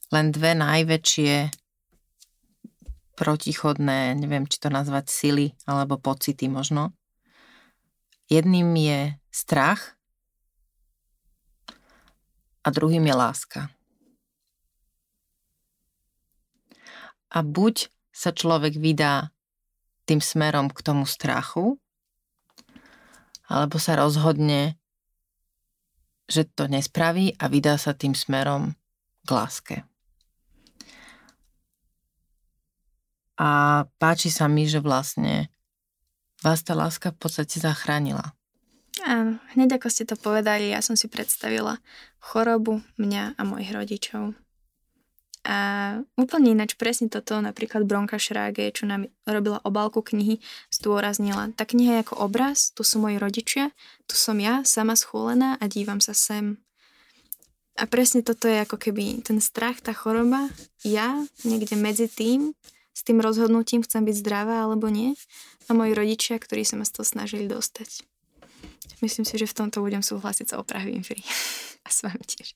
len dve najväčšie protichodné, neviem, či to nazvať sily alebo pocity možno. Jedným je strach a druhým je láska. A buď sa človek vydá tým smerom k tomu strachu, alebo sa rozhodne, že to nespraví a vydá sa tým smerom k láske. A páči sa mi, že vlastne vás tá láska v podstate zachránila.
Áno, hneď ako ste to povedali, ja som si predstavila chorobu mňa a mojich rodičov. A úplne ináč presne toto napríklad Bronka Šráge, čo nám robila obálku knihy, zdôraznila. Tá kniha je ako obraz, tu sú moji rodičia, tu som ja, sama schúlená a dívam sa sem. A presne toto je ako keby ten strach, tá choroba, ja niekde medzi tým, s tým rozhodnutím chcem byť zdravá alebo nie a moji rodičia, ktorí sa ma z toho snažili dostať. Myslím si, že v tomto budem súhlasiť sa Oprah Winfrey. a s vami tiež.